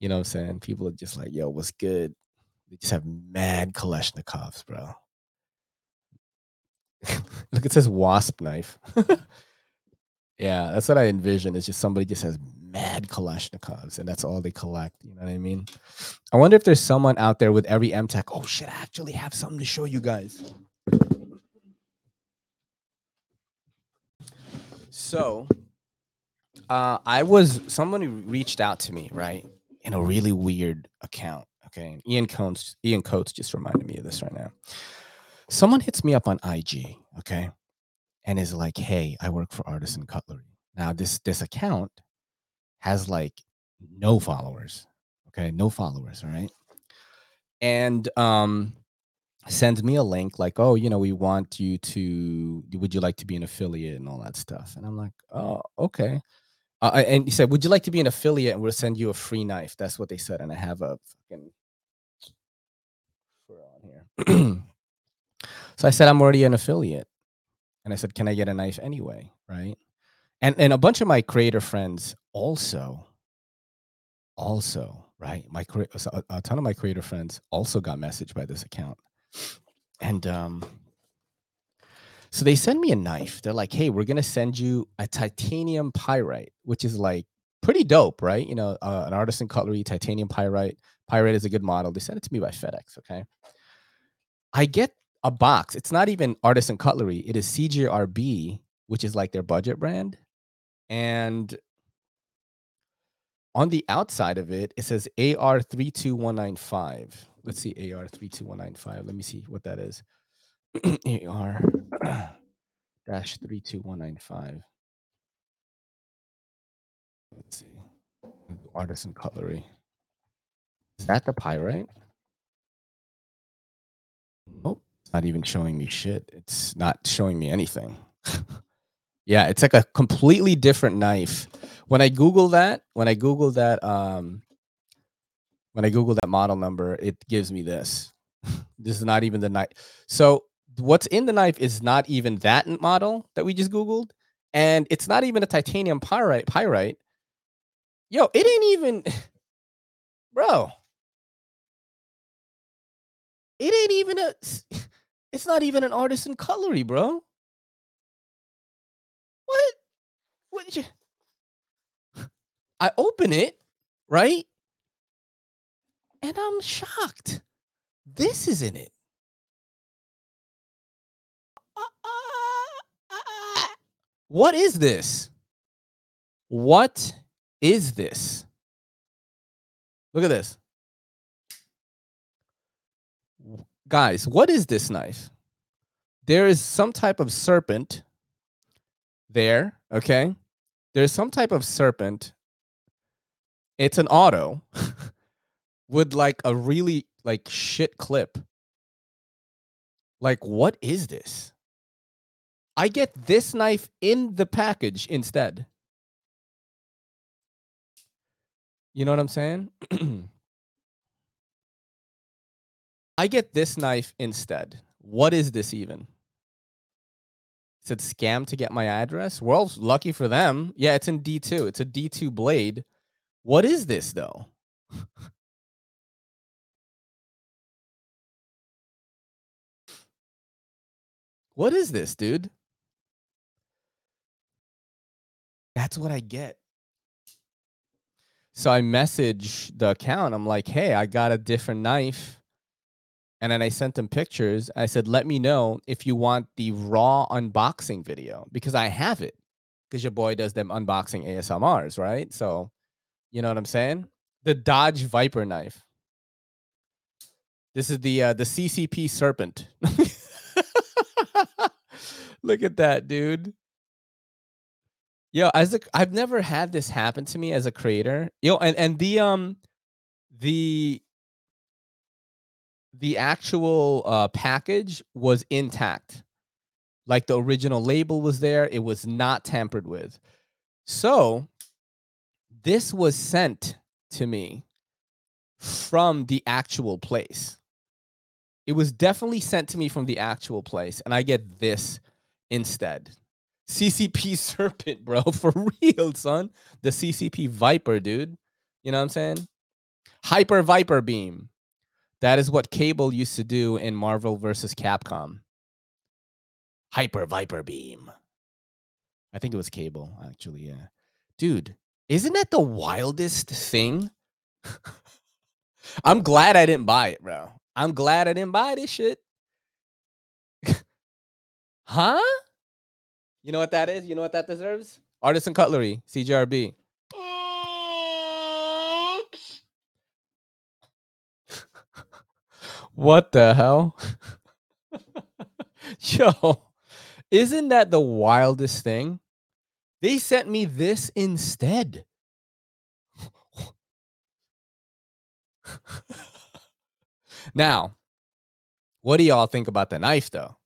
You know what I'm saying? People are just like, yo, what's good? They just have mad Kalashnikovs, bro. Look, it says wasp knife. yeah, that's what I envision. It's just somebody just has mad Kalashnikovs, and that's all they collect. You know what I mean? I wonder if there's someone out there with every M Tech. Oh shit! I actually have something to show you guys. So, uh, I was someone reached out to me right in a really weird account. Okay, Ian Coates. Ian Coates just reminded me of this right now. Someone hits me up on IG. Okay, and is like, "Hey, I work for Artisan Cutlery." Now, this this account has like no followers. Okay, no followers. All right. And um sends me a link like, oh, you know, we want you to would you like to be an affiliate and all that stuff. And I'm like, oh, okay. Uh, and he said, would you like to be an affiliate and we'll send you a free knife? That's what they said. And I have a fucking on here. so I said, I'm already an affiliate. And I said, can I get a knife anyway? Right and and a bunch of my creator friends also also right my a, ton of my creator friends also got messaged by this account. And um so they send me a knife. They're like hey we're gonna send you a titanium pyrite which is like pretty dope right? You know uh, an artisan cutlery titanium pyrite. Pyrite is a good model. They sent it to me by fedex okay? I get a box. It's not even artisan cutlery. It is CJRB, which is like their budget brand. And on the outside of it, it says AR32195. Let's see, AR32195. Let me see what that is. AR dash 32195. Let's see. Artisan cutlery. Is that the pyrite? Nope. It's not even showing me shit. It's not showing me anything. Yeah, it's like a completely different knife. When I Google that, when I Google that, um, when I Google that model number, it gives me this. this is not even the knife. So what's in the knife is not even that model that we just Googled. And it's not even a titanium pyrite pyrite. Yo, it ain't even bro. It ain't even a it's not even an artisan cutlery, bro. What? What did you I open it, right? And I'm shocked. This is in it. What is this? What is this? Look at this. Guys, what is this knife? There is some type of serpent there, okay? There's some type of serpent. It's an auto with like a really like shit clip. Like, what is this? I get this knife in the package instead. You know what I'm saying? I get this knife instead. What is this even? Said scam to get my address. Well, lucky for them. Yeah, it's in D2. It's a D2 blade. What is this though? what is this, dude? That's what I get. So I message the account. I'm like, hey, I got a different knife. And then I sent them pictures. I said, let me know if you want the raw unboxing video because I have it. Because your boy does them unboxing ASMRs, right? So, you know what I'm saying? The Dodge Viper knife. This is the uh, the CCP Serpent. Look at that, dude. Yo, as a I've never had this happen to me as a creator. Yo, and and the um the the actual uh package was intact. Like the original label was there, it was not tampered with. So, this was sent to me from the actual place. It was definitely sent to me from the actual place and I get this instead. CCP Serpent, bro. For real, son. The CCP Viper, dude. You know what I'm saying? Hyper Viper Beam. That is what Cable used to do in Marvel versus Capcom. Hyper Viper Beam. I think it was Cable, actually. Yeah. Dude, isn't that the wildest thing? I'm glad I didn't buy it, bro. I'm glad I didn't buy this shit. huh? You know what that is? You know what that deserves? Artisan Cutlery, CJRB. What the hell? Yo, isn't that the wildest thing? They sent me this instead. now, what do y'all think about the knife, though?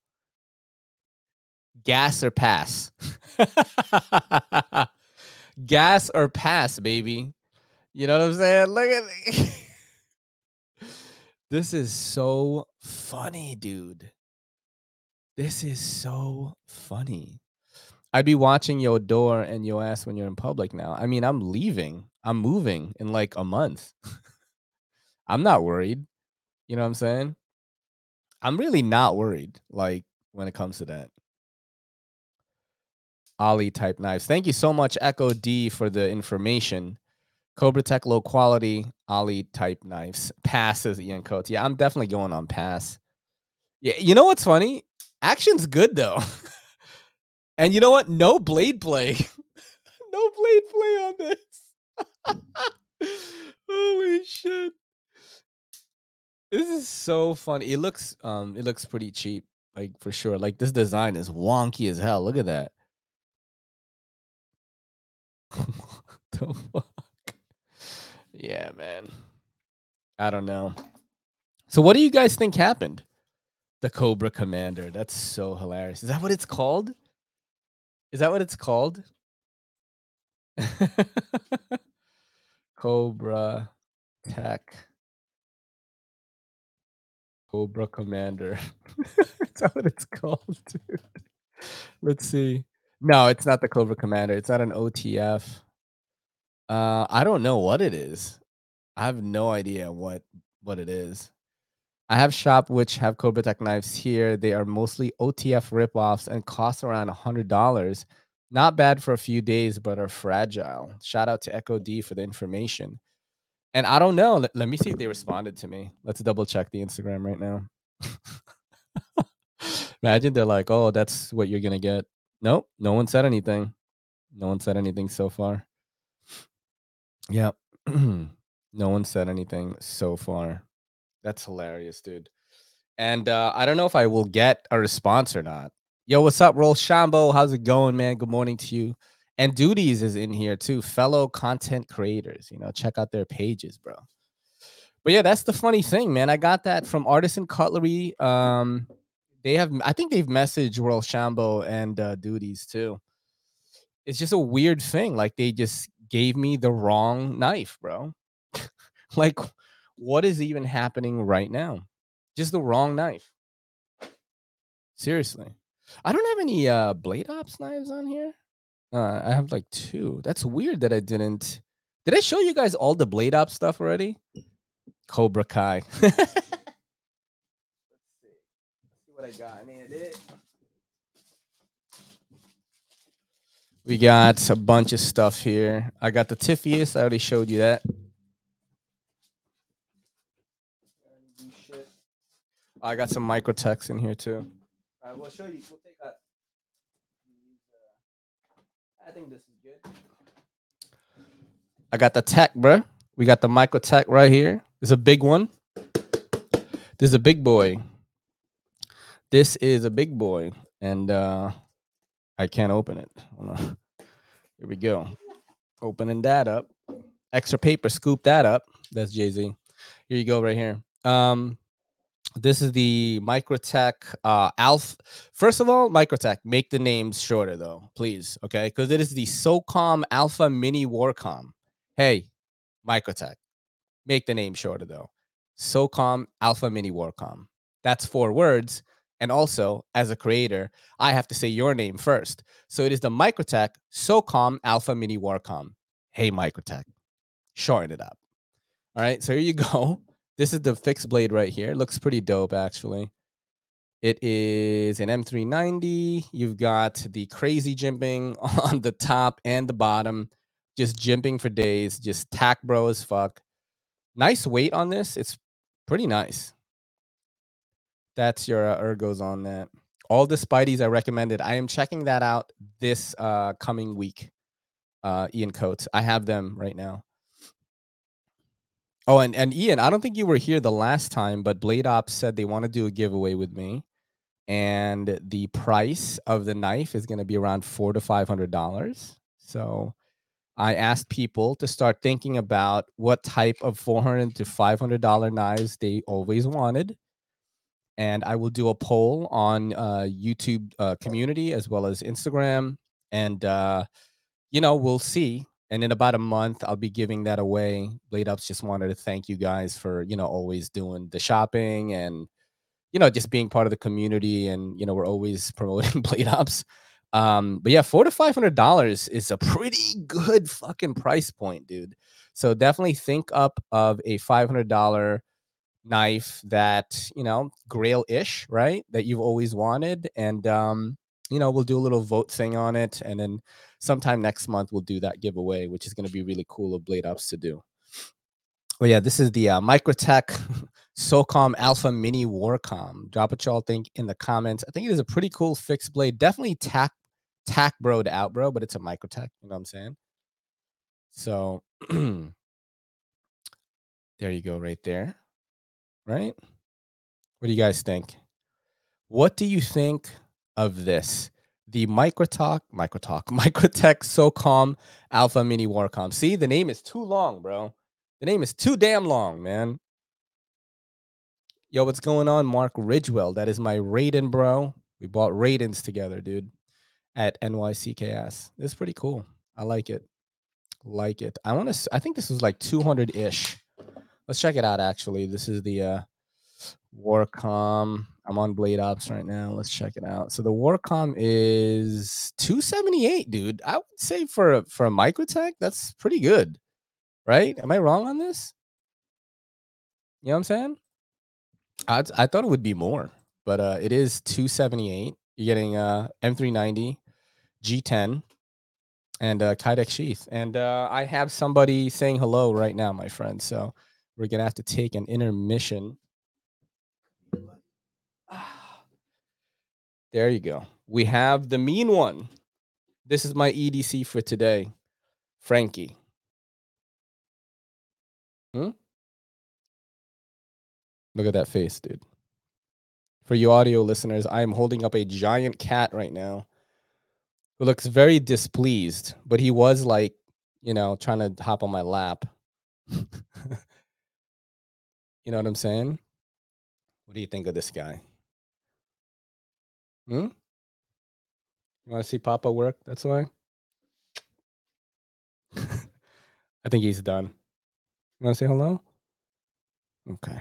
gas or pass. gas or pass, baby. You know what I'm saying? Look at. This is so funny, dude. This is so funny. I'd be watching your door and your ass when you're in public now. I mean, I'm leaving. I'm moving in like a month. I'm not worried. You know what I'm saying? I'm really not worried, like, when it comes to that. Ali type knives. Thank you so much, Echo D, for the information. Cobra Tech low quality Ali type knives. Pass says Ian Coates. Yeah, I'm definitely going on pass. Yeah, you know what's funny? Action's good though. and you know what? No blade play. no blade play on this. Holy shit. This is so funny. It looks um it looks pretty cheap, like for sure. Like this design is wonky as hell. Look at that. the fuck? Yeah, man. I don't know. So, what do you guys think happened? The Cobra Commander. That's so hilarious. Is that what it's called? Is that what it's called? Cobra Tech Cobra Commander. That's what it's called, dude. Let's see. No, it's not the Cobra Commander. It's not an OTF. Uh, I don't know what it is. I have no idea what what it is. I have shop which have Cobra Tech knives here. They are mostly OTF ripoffs and cost around hundred dollars. Not bad for a few days, but are fragile. Shout out to Echo D for the information. And I don't know. Let, let me see if they responded to me. Let's double check the Instagram right now. Imagine they're like, oh, that's what you're gonna get. Nope, no one said anything. No one said anything so far. Yep. no one said anything so far. That's hilarious, dude. And uh, I don't know if I will get a response or not. Yo, what's up, Roll Shambo? How's it going, man? Good morning to you. And Duties is in here too, fellow content creators. You know, check out their pages, bro. But yeah, that's the funny thing, man. I got that from Artisan Cutlery. Um, they have, I think they've messaged Royal Shambo and uh, Duties too. It's just a weird thing. Like they just gave me the wrong knife, bro. like, what is even happening right now? Just the wrong knife. Seriously. I don't have any uh blade ops knives on here. Uh, I have like two. That's weird that I didn't. Did I show you guys all the blade ops stuff already? Cobra Kai. Let's see. Let's see what I got. I mean. We got a bunch of stuff here. I got the Tiffius. I already showed you that. I got some Microtechs in here too. I will show you. We'll take that. I think this is good. I got the tech, bro. We got the microtech right here. It's a big one. This is a big boy. This is a big boy, and uh I can't open it. Here we go. Opening that up. Extra paper, scoop that up. That's Jay Z. Here you go, right here. Um, this is the Microtech uh Alpha. First of all, Microtech, make the names shorter though, please. Okay, because it is the SOCOM Alpha Mini Warcom. Hey, Microtech, make the name shorter though. SOCOM Alpha Mini Warcom. That's four words. And also, as a creator, I have to say your name first. So it is the Microtech SOCOM Alpha Mini Warcom. Hey, Microtech, shorten it up. All right, so here you go. This is the fixed blade right here. Looks pretty dope, actually. It is an M390. You've got the crazy jimping on the top and the bottom, just jimping for days, just tack bro as fuck. Nice weight on this. It's pretty nice. That's your uh, ergos on that. All the Spideys I recommended. I am checking that out this uh, coming week. Uh, Ian Coates. I have them right now. Oh, and, and Ian, I don't think you were here the last time, but Blade Ops said they want to do a giveaway with me. And the price of the knife is going to be around four to five hundred dollars. So I asked people to start thinking about what type of four hundred to five hundred dollar knives they always wanted. And I will do a poll on uh, YouTube uh, community as well as Instagram. And uh, you know, we'll see and in about a month i'll be giving that away Blade Ops just wanted to thank you guys for you know always doing the shopping and you know just being part of the community and you know we're always promoting Blade Ops um but yeah four to five hundred dollars is a pretty good fucking price point dude so definitely think up of a five hundred dollar knife that you know grail-ish right that you've always wanted and um you know we'll do a little vote thing on it and then sometime next month we'll do that giveaway, which is going to be really cool of Blade Ops to do. Well, yeah, this is the uh, Microtech SOCOM Alpha Mini Warcom. Drop what y'all think in the comments. I think it is a pretty cool fixed blade. Definitely tack tack bro to out bro, but it's a Microtech. You know what I'm saying? So there you go, right there. Right? What do you guys think? What do you think of this? the Microtalk, Microtalk, Microtech SOCOM Alpha Mini Warcom. See, the name is too long, bro. The name is too damn long, man. Yo, what's going on, Mark Ridgewell? That is my Raiden, bro. We bought Raidens together, dude, at NYCKS. It's pretty cool. I like it. Like it. I want to. I think this is like 200 ish. Let's check it out. Actually, this is the uh, Warcom. I'm on Blade Ops right now. Let's check it out. So the Warcom is 278, dude. I would say for a, for a Microtech, that's pretty good, right? Am I wrong on this? You know what I'm saying? I I thought it would be more, but uh, it is 278. You're getting uh M390, G10, and uh, Kydex sheath. And uh, I have somebody saying hello right now, my friend. So we're gonna have to take an intermission. There you go. We have the mean one. This is my EDC for today, Frankie. Hmm? Look at that face, dude. For you audio listeners, I am holding up a giant cat right now who looks very displeased, but he was like, you know, trying to hop on my lap. you know what I'm saying? What do you think of this guy? Hmm? You want to see Papa work? That's why. I think he's done. You want to say hello? Okay.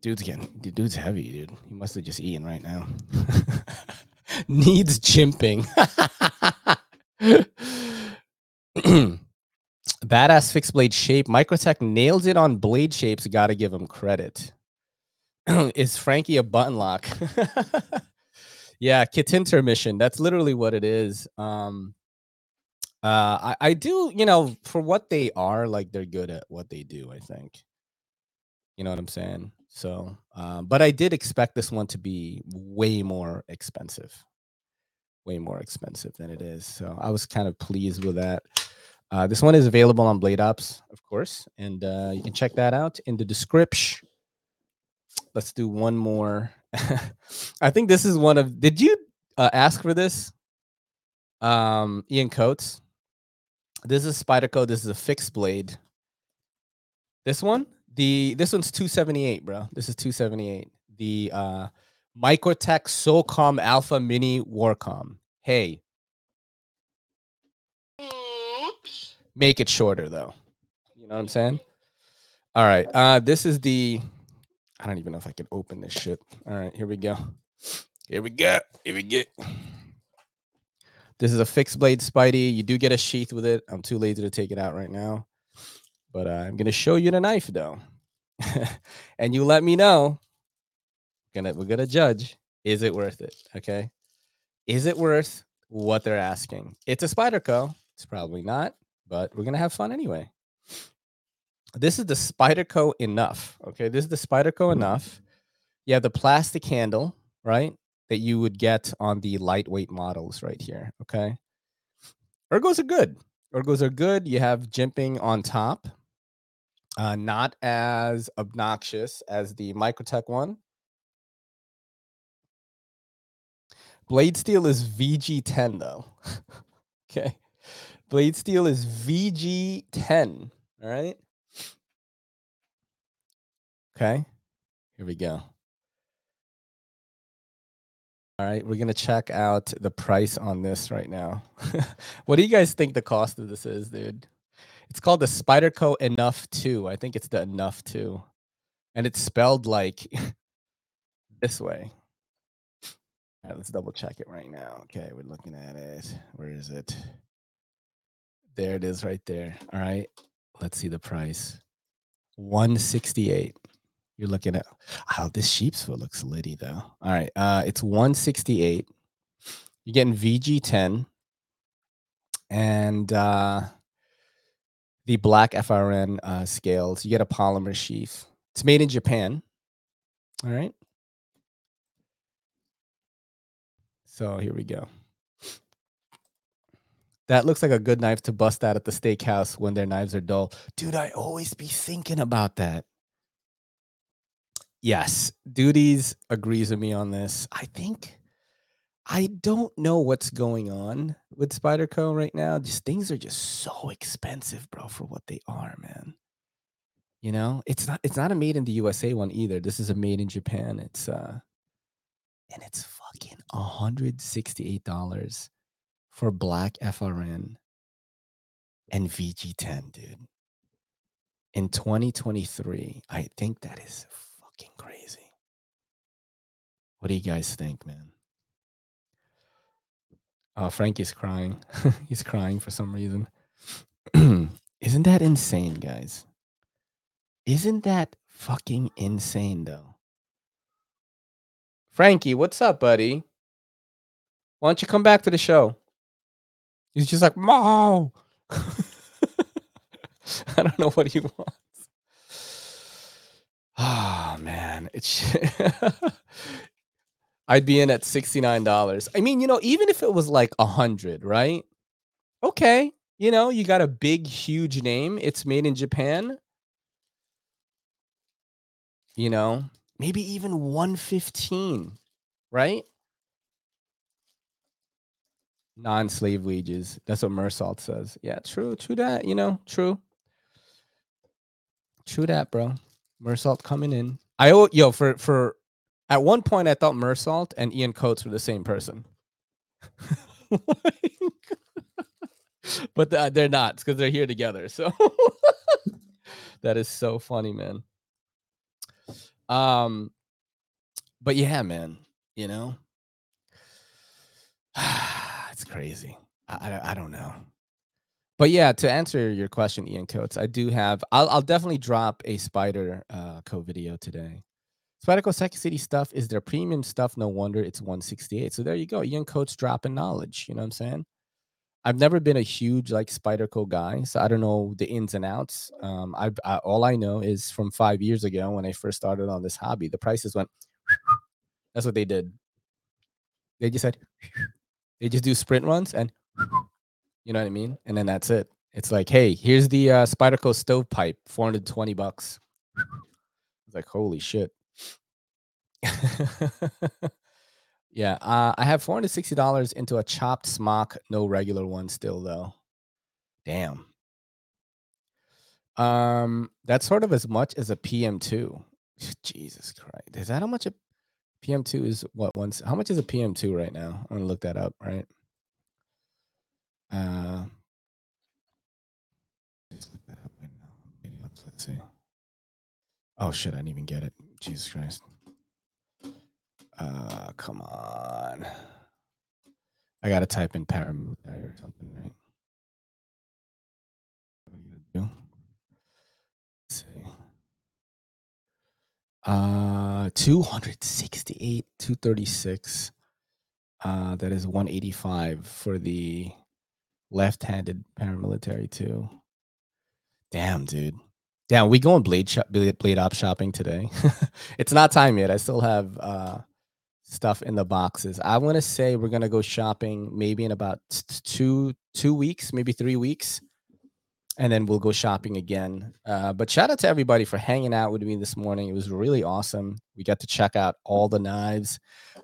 Dude's getting, dude's heavy, dude. He must have just eaten right now. Needs jimping. Badass fixed blade shape. Microtech nails it on blade shapes. Got to give him credit. Is Frankie a button lock? yeah, Kitinter mission. That's literally what it is. Um, uh, I, I do, you know, for what they are, like they're good at what they do. I think. You know what I'm saying? So, um, but I did expect this one to be way more expensive, way more expensive than it is. So I was kind of pleased with that. Uh, this one is available on Blade Ops, of course, and uh, you can check that out in the description. Let's do one more. I think this is one of. Did you uh, ask for this? Um, Ian Coates. This is Spyderco. This is a fixed blade. This one, the this one's 278, bro. This is 278. The uh Microtech SOCOM Alpha Mini Warcom. Hey. Make it shorter though. You know what I'm saying? All right. Uh this is the I don't even know if I can open this shit. All right, here we go. Here we go. Here we go. This is a fixed blade Spidey. You do get a sheath with it. I'm too lazy to take it out right now. But uh, I'm gonna show you the knife though. and you let me know. Gonna we're gonna judge. Is it worth it? Okay. Is it worth what they're asking? It's a Spyderco. It's probably not, but we're gonna have fun anyway. This is the Spyderco enough. Okay, this is the Spyderco enough. You have the plastic handle, right? That you would get on the lightweight models right here. Okay. Ergos are good. Ergos are good. You have jimping on top. Uh, not as obnoxious as the Microtech one. Blade Steel is VG10 though. okay. Blade Steel is VG10. All right. Okay. Here we go. All right, we're gonna check out the price on this right now. what do you guys think the cost of this is, dude? It's called the Spyderco Enough 2. I think it's the Enough 2. And it's spelled like this way. All right, let's double check it right now. Okay, we're looking at it. Where is it? There it is right there. All right. Let's see the price. 168. You're looking at oh, this sheep's foot looks litty though. All right. Uh it's 168. You're getting VG10 and uh the black FRN uh, scales. You get a polymer sheath. It's made in Japan. All right. So here we go. That looks like a good knife to bust out at the steakhouse when their knives are dull. Dude, I always be thinking about that. Yes, Duties agrees with me on this. I think I don't know what's going on with Spyderco right now. Just things are just so expensive, bro, for what they are, man. You know, it's not it's not a made in the USA one either. This is a made in Japan. It's uh and it's fucking $168 for black FRN and VG10, dude. in 2023. I think that is fucking crazy. What do you guys think, man? Uh, oh, Frankie's crying. He's crying for some reason. Isn't that insane, guys? Isn't that fucking insane, though? Frankie, what's up, buddy? Why don't you come back to the show? He's just like, Mo. I don't know what he wants. Oh man, it's I'd be in at $69. I mean, you know, even if it was like a hundred, right? Okay. You know, you got a big, huge name. It's made in Japan. You know, maybe even 115, right? Non-slave wages. That's what Mersault says. Yeah, true, true that. You know, true, true that, bro. Mersault coming in. I owe yo for for. At one point, I thought Mersault and Ian Coates were the same person. but the, they're not because they're here together. So that is so funny, man. Um, but yeah, man, you know, crazy. I, I, I don't know. But yeah, to answer your question, Ian Coates, I do have. I'll, I'll definitely drop a Spider uh, Co video today. Spider Spyderco Second City stuff is their premium stuff. No wonder it's 168. So there you go. Ian Coates dropping knowledge. You know what I'm saying? I've never been a huge like Spider Spyderco guy, so I don't know the ins and outs. Um, I've I, all I know is from five years ago when I first started on this hobby, the prices went. That's what they did. They just said, they just do sprint runs and you know what I mean? And then that's it. It's like, hey, here's the uh, Spyderco stovepipe, 420 bucks. It's like, holy shit. yeah, uh, I have $460 into a chopped smock, no regular one still though. Damn. Um, that's sort of as much as a PM2. Jesus Christ. Is that how much a PM2 is what once how much is a PM2 right now? I'm gonna look that up, right? Uh let's see. Oh shit, I didn't even get it. Jesus Christ. Uh come on. I gotta type in paramilitary or something, right? Let's see. Uh, 268, 236. Uh, that is 185 for the left-handed paramilitary too. Damn, dude. Damn, we going blade shop, blade, op shopping today. it's not time yet. I still have uh stuff in the boxes. I want to say we're gonna go shopping maybe in about two two weeks, maybe three weeks and then we'll go shopping again. Uh, but shout out to everybody for hanging out with me this morning. It was really awesome. We got to check out all the knives.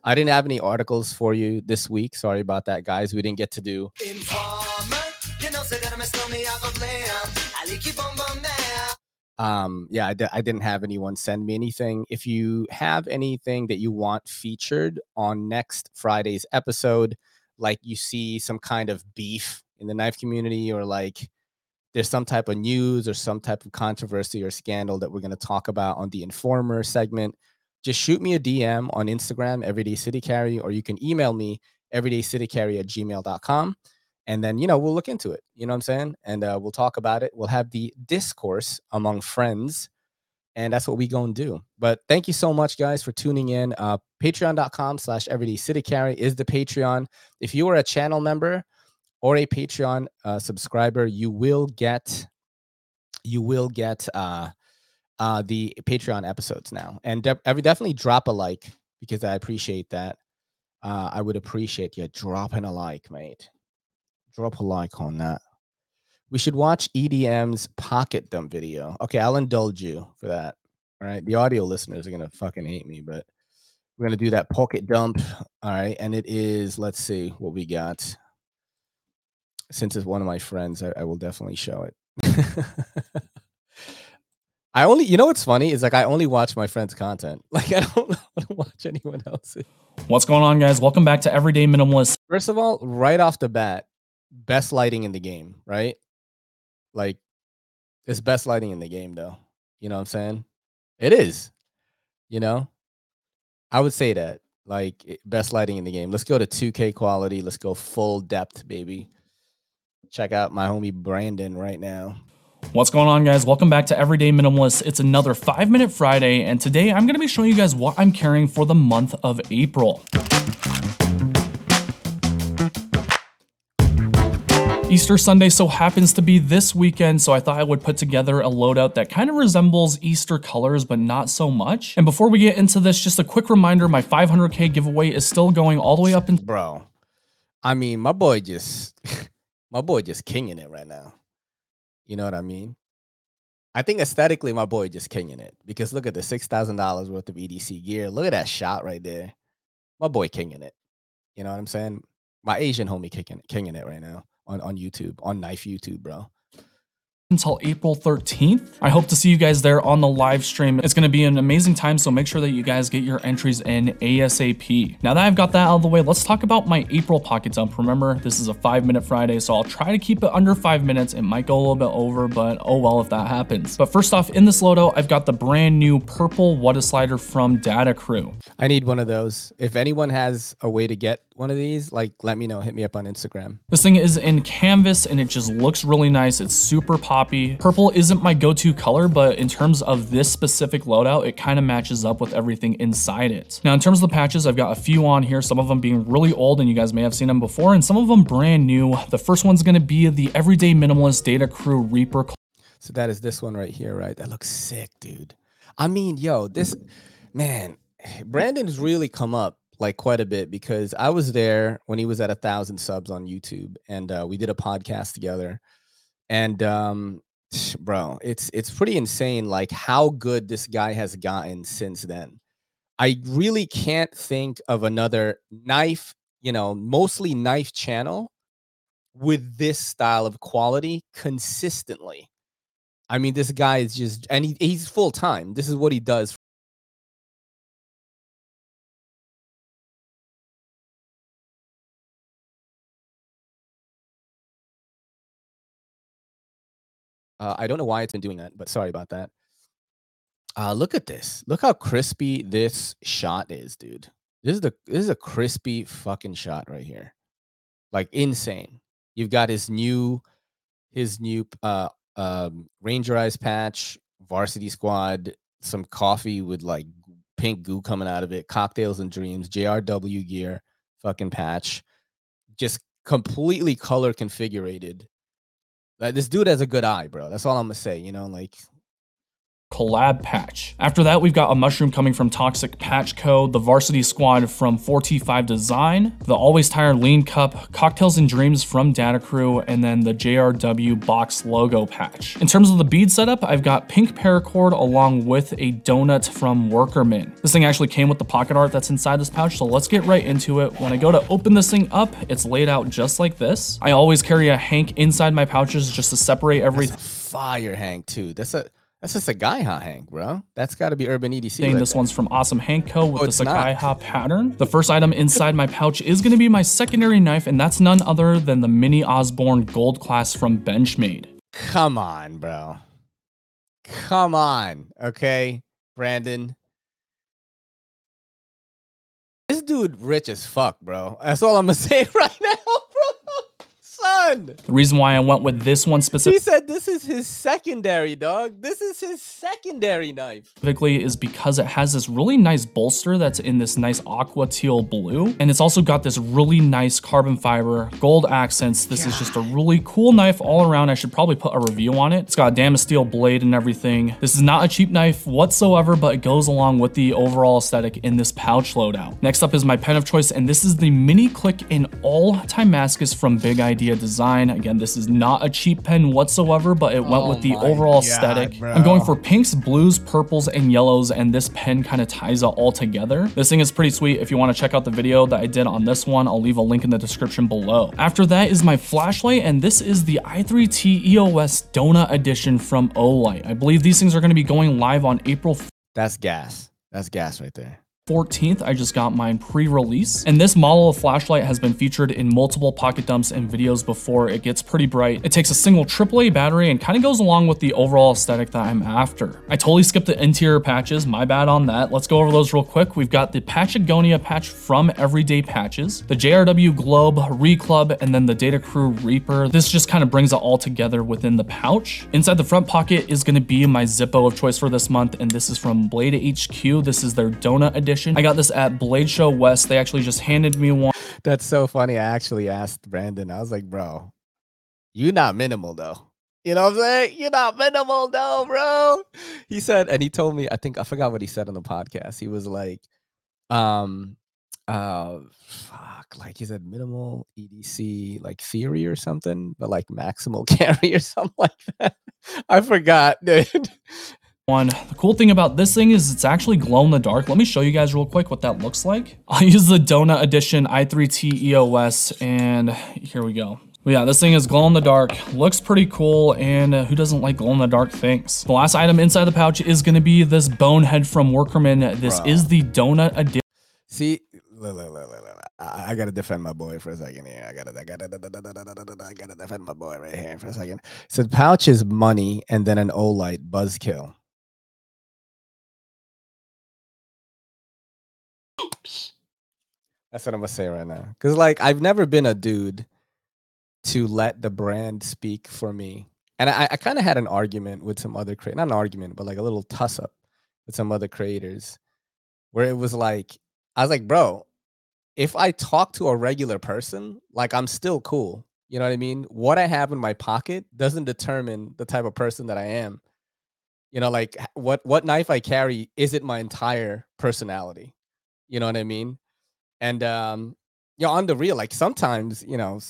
I didn't have any articles for you this week. Sorry about that, guys. We didn't get to do. Um, yeah, I d- I didn't have anyone send me anything. If you have anything that you want featured on next Friday's episode, like you see some kind of beef in the knife community or like there's some type of news or some type of controversy or scandal that we're going to talk about on the Informer segment, just shoot me a DM on Instagram, Everyday City Carry, or you can email me, everydaycitycarry at gmail.com. And then, you know, we'll look into it. You know what I'm saying? And uh, we'll talk about it. We'll have the discourse among friends. And that's what we going to do. But thank you so much, guys, for tuning in. Uh, Patreon.com slash Everyday City Carry is the Patreon. If you are a channel member, or a Patreon uh, subscriber, you will get you will get uh, uh, the Patreon episodes now, and de- definitely drop a like because I appreciate that. Uh, I would appreciate you dropping a like, mate. Drop a like on that. We should watch EDM's pocket dump video. Okay, I'll indulge you for that. All right, the audio listeners are gonna fucking hate me, but we're gonna do that pocket dump. All right, and it is. Let's see what we got since it's one of my friends, I, I will definitely show it. I only, you know, what's funny is like I only watch my friends' content. Like I don't, I don't watch anyone else's. What's going on, guys? Welcome back to Everyday Minimalist. First of all, right off the bat, best lighting in the game, right? Like It's best lighting in the game, though. You know what I'm saying? It is. You know, I would say that like best lighting in the game. Let's go to 2K quality. Let's go full depth, baby. Check out my homie Brandon right now. What's going on, guys? Welcome back to Everyday Minimalist. It's another five minute Friday, and today I'm going to be showing you guys what I'm carrying for the month of April. Easter Sunday so happens to be this weekend, so I thought I would put together a loadout that kind of resembles Easter colors, but not so much. And before we get into this, just a quick reminder my 500k giveaway is still going all the way up in Bro. I mean, my boy just my boy just kinging it right now. You know what I mean? I think aesthetically, my boy just kinging it because look at the six thousand dollars worth of EDC gear. Look at that shot right there. My boy kinging it. You know what I'm saying? My Asian homie kicking kinging it right now on on YouTube on Knife YouTube, bro. Until April 13th. I hope to see you guys there on the live stream. It's going to be an amazing time, so make sure that you guys get your entries in ASAP. Now that I've got that out of the way, let's talk about my April pocket dump. Remember, this is a five minute Friday, so I'll try to keep it under five minutes. It might go a little bit over, but oh well if that happens. But first off, in this loadout, I've got the brand new purple What a Slider from Data Crew. I need one of those. If anyone has a way to get one of these, like let me know. Hit me up on Instagram. This thing is in canvas and it just looks really nice. It's super poppy. Purple isn't my go-to color, but in terms of this specific loadout, it kind of matches up with everything inside it. Now, in terms of the patches, I've got a few on here, some of them being really old and you guys may have seen them before, and some of them brand new. The first one's gonna be the Everyday Minimalist Data Crew Reaper So that is this one right here, right? That looks sick, dude. I mean, yo, this man, Brandon's really come up like quite a bit because I was there when he was at a thousand subs on YouTube, and uh, we did a podcast together. And um, bro, it's it's pretty insane, like how good this guy has gotten since then. I really can't think of another knife, you know, mostly knife channel with this style of quality consistently. I mean, this guy is just, and he, he's full time. This is what he does. Uh, I don't know why it's been doing that, but sorry about that. Uh, look at this. Look how crispy this shot is, dude. This is the this is a crispy fucking shot right here. Like insane. You've got his new his new uh um Ranger Eyes patch, Varsity Squad, some coffee with like pink goo coming out of it, cocktails and dreams, JRW gear, fucking patch, just completely color configurated. Like this dude has a good eye, bro. That's all I'm gonna say. You know, like collab patch. After that, we've got a mushroom coming from Toxic Patch Co., the Varsity Squad from 4T5 Design, the Always Tired Lean Cup, Cocktails and Dreams from Data Crew, and then the JRW box logo patch. In terms of the bead setup, I've got pink paracord along with a donut from Workerman. This thing actually came with the pocket art that's inside this pouch, so let's get right into it. When I go to open this thing up, it's laid out just like this. I always carry a hank inside my pouches just to separate everything. fire Hank too. That's a that's just a guy ha Hank, bro. That's got to be Urban EDC. right This there. one's from Awesome Hank Co. with Oh, the Sakai not. Ha pattern. The first item inside my pouch is going to be my secondary knife, and that's none other than the Mini Osborne Gold Class from Benchmade. Come on, bro. Come on. Okay, Brandon. This dude rich as fuck, bro. That's all I'm gonna say right now, Son. The reason why I went with this one specific. He said this is his secondary, dog. This is his secondary knife. specifically is because it has this really nice bolster that's in this nice aqua teal blue and it's also got this really nice carbon fiber gold accents this is just a really cool knife all around i should probably put a review on it it's got a damasteel blade and everything this is not a cheap knife whatsoever but it goes along with the overall aesthetic in this pouch loadout next up is my pen of choice and this is the mini click in all timascus from big idea design again this is not a cheap pen whatsoever but it went Oh with the overall God, aesthetic i'm going for pinks, blues, purples, and yellows, and this pen kind of ties it all together. This thing is pretty sweet. If you want to check out the video that I did on this one, I'll leave a link in the description below. After that is my flashlight, and this is the i3T EOS Donut Edition from Olight. I believe these things are going to be going live on April That's gas. That's gas right there. 14th, I just got mine pre-release. And this model of flashlight has been featured in multiple pocket dumps and videos before. It gets pretty bright. It takes a single AAA battery and kind of goes along with the overall aesthetic that I'm after. I totally skipped the interior patches, my bad on that. Let's go over those real quick. We've got the Patchagonia patch from Everyday Patches, the JRW Globe, Reclub, and then the Data Crew Reaper. This just kind of brings it all together within the pouch. Inside the front pocket is going to be my Zippo of choice for this month, and this is from Blade HQ. This is their Donut edition edition. I got this at Blade Show West. They actually just handed me one. That's so funny. I actually asked Brandon. I was like, bro, you not minimal though. You know what I'm saying? You're not minimal though, bro. He said, and he told me, I think I forgot what he said on the podcast. He was like, um, uh fuck, like he said minimal EDC like theory or something, but like maximal carry or something like that. I forgot, dude one. The cool thing about this thing is it's actually glow in the dark. Let me show you guys real quick what that looks like. I use the Donut Edition i3T EOS and here we go. But yeah, this thing is glow in the dark, looks pretty cool, and uh, who doesn't like glow in the dark things? The last item inside the pouch is going to be this bonehead from Workerman. This Bro. is the Donut Edition. See, look, look, look, look, I, I, gotta defend my boy for a second here. I gotta, I gotta, I gotta defend my boy right here for a second. So the pouch is money and then an Olight buzzkill. That's what I'm gonna say right now. Cause like I've never been a dude to let the brand speak for me. And I, I kind of had an argument with some other creators, not an argument, but like a little tuss up with some other creators where it was like, I was like, bro, if I talk to a regular person, like I'm still cool. You know what I mean? What I have in my pocket doesn't determine the type of person that I am. You know, like what what knife I carry isn't my entire personality. You know what I mean? And um, you know, on the real, like sometimes, you know,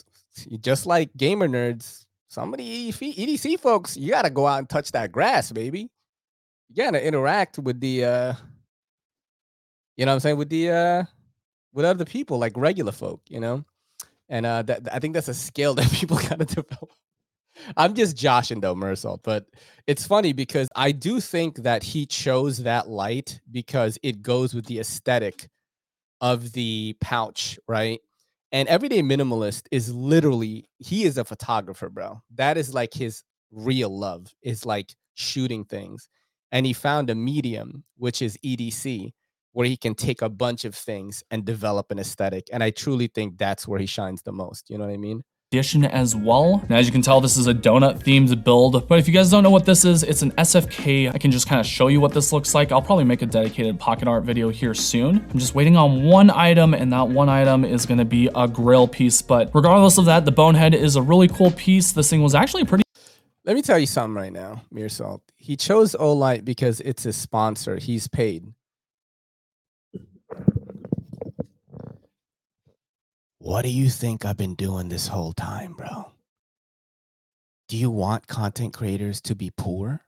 just like gamer nerds, somebody EDC folks, you gotta go out and touch that grass, baby. You gotta interact with the uh you know what I'm saying, with the uh with other people, like regular folk, you know. And uh that I think that's a skill that people gotta develop. I'm just joshing though, Mersault, but it's funny because I do think that he chose that light because it goes with the aesthetic of the pouch, right? And everyday minimalist is literally he is a photographer, bro. That is like his real love is like shooting things. And he found a medium, which is EDC, where he can take a bunch of things and develop an aesthetic. And I truly think that's where he shines the most. You know what I mean? Edition as well. And as you can tell, this is a donut themed build. But if you guys don't know what this is, it's an SFK. I can just kind of show you what this looks like. I'll probably make a dedicated pocket art video here soon. I'm just waiting on one item and that one item is going to be a grill piece. But regardless of that, the bonehead is a really cool piece. This thing was actually pretty let me tell you something right now, Mearsault. He chose Olight because it's his sponsor. He's paid. What do you think I've been doing this whole time, bro? Do you want content creators to be poor?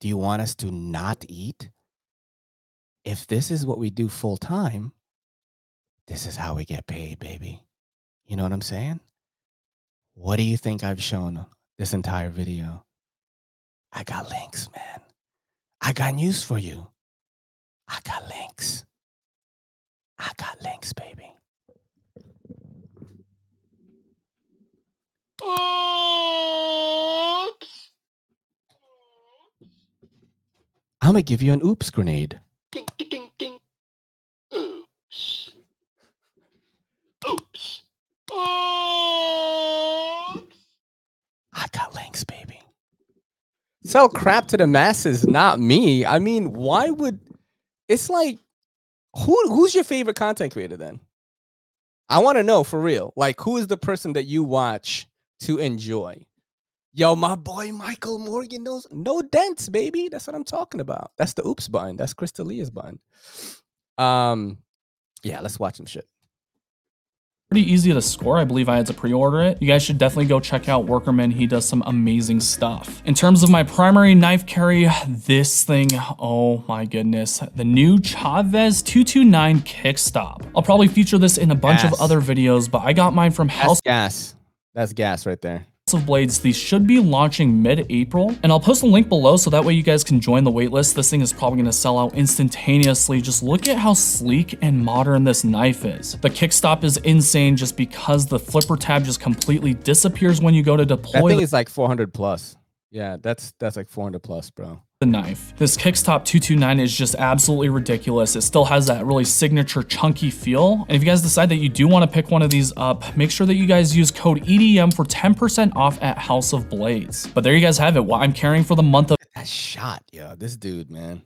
Do you want us to not eat? If this is what we do full time, this is how we get paid, baby. You know what I'm saying? What do you think I've shown this entire video? I got links, man. I got news for you. I got links. I got links, baby. I'm gonna give you an oops grenade. Ding, ding, ding, oops. Oops. Oops. I got links, baby. Sell crap to the masses, not me. I mean, why would it's like who who's your favorite content creator then? I want to know for real. Like, who is the person that you watch to enjoy? Yo, my boy Michael Morgan knows no dents, baby. That's what I'm talking about. That's the oops button. That's Crystalia's button. Um, yeah, let's watch some shit. Pretty easy to score. I believe I had to pre-order it. You guys should definitely go check out Workerman. He does some amazing stuff. In terms of my primary knife carry, this thing, oh my goodness. The new Chaves 229 Kickstop. I'll probably feature this in a bunch gas. of other videos, but I got mine from House. Gas. That's gas right there. of Blades, these should be launching mid-April, and I'll post a link below so that way you guys can join the waitlist. This thing is probably going to sell out instantaneously. Just look at how sleek and modern this knife is. The kickstop is insane just because the flipper tab just completely disappears when you go to deploy. That thing is like 400 plus. Yeah, that's that's like 400 plus, bro the knife. This Kickstop 229 is just absolutely ridiculous. It still has that really signature chunky feel. And if you guys decide that you do want to pick one of these up, make sure that you guys use code EDM for 10% off at House of Blades. But there you guys have it. What I'm carrying for the month of that shot, yeah, this dude, man.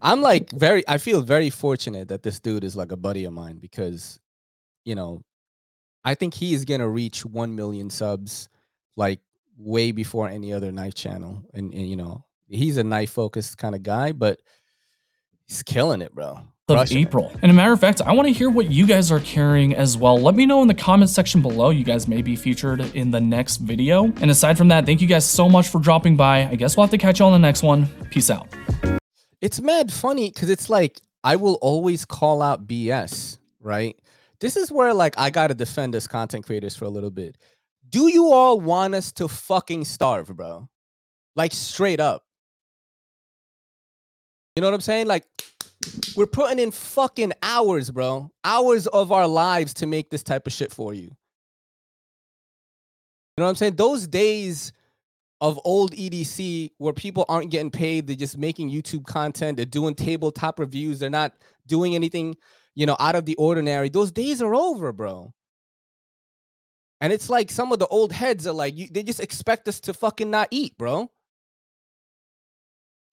I'm like very I feel very fortunate that this dude is like a buddy of mine because you know, I think he is to reach 1 million subs like way before any other knife channel and, and you know he's a knife focused kind of guy, but he's killing it, bro. Of April. And a matter of fact, I want to hear what you guys are carrying as well. Let me know in the comment section below. You guys may be featured in the next video. And aside from that, thank you guys so much for dropping by. I guess we'll have to catch you on the next one. Peace out. It's mad funny because it's like I will always call out BS, right? This is where like I gotta defend us content creators for a little bit. Do you all want us to fucking starve, bro? Like straight up. You know what I'm saying? Like, we're putting in fucking hours, bro. Hours of our lives to make this type of shit for you. You know what I'm saying? Those days of old EDC where people aren't getting paid, they're just making YouTube content, they're doing tabletop reviews, they're not doing anything, you know, out of the ordinary. Those days are over, bro. And it's like some of the old heads are like, you, they just expect us to fucking not eat, bro.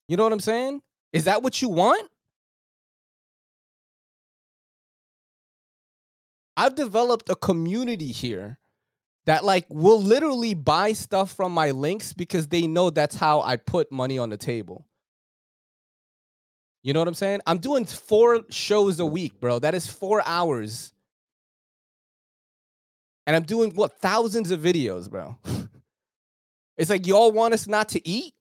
You know what I'm saying? Is that what you want? I've developed a community here that like will literally buy stuff from my links because they know that's how I put money on the table. You know what I'm saying? I'm doing four shows a week, bro. That is 4 hours. And I'm doing what thousands of videos, bro. it's like y'all want us not to eat?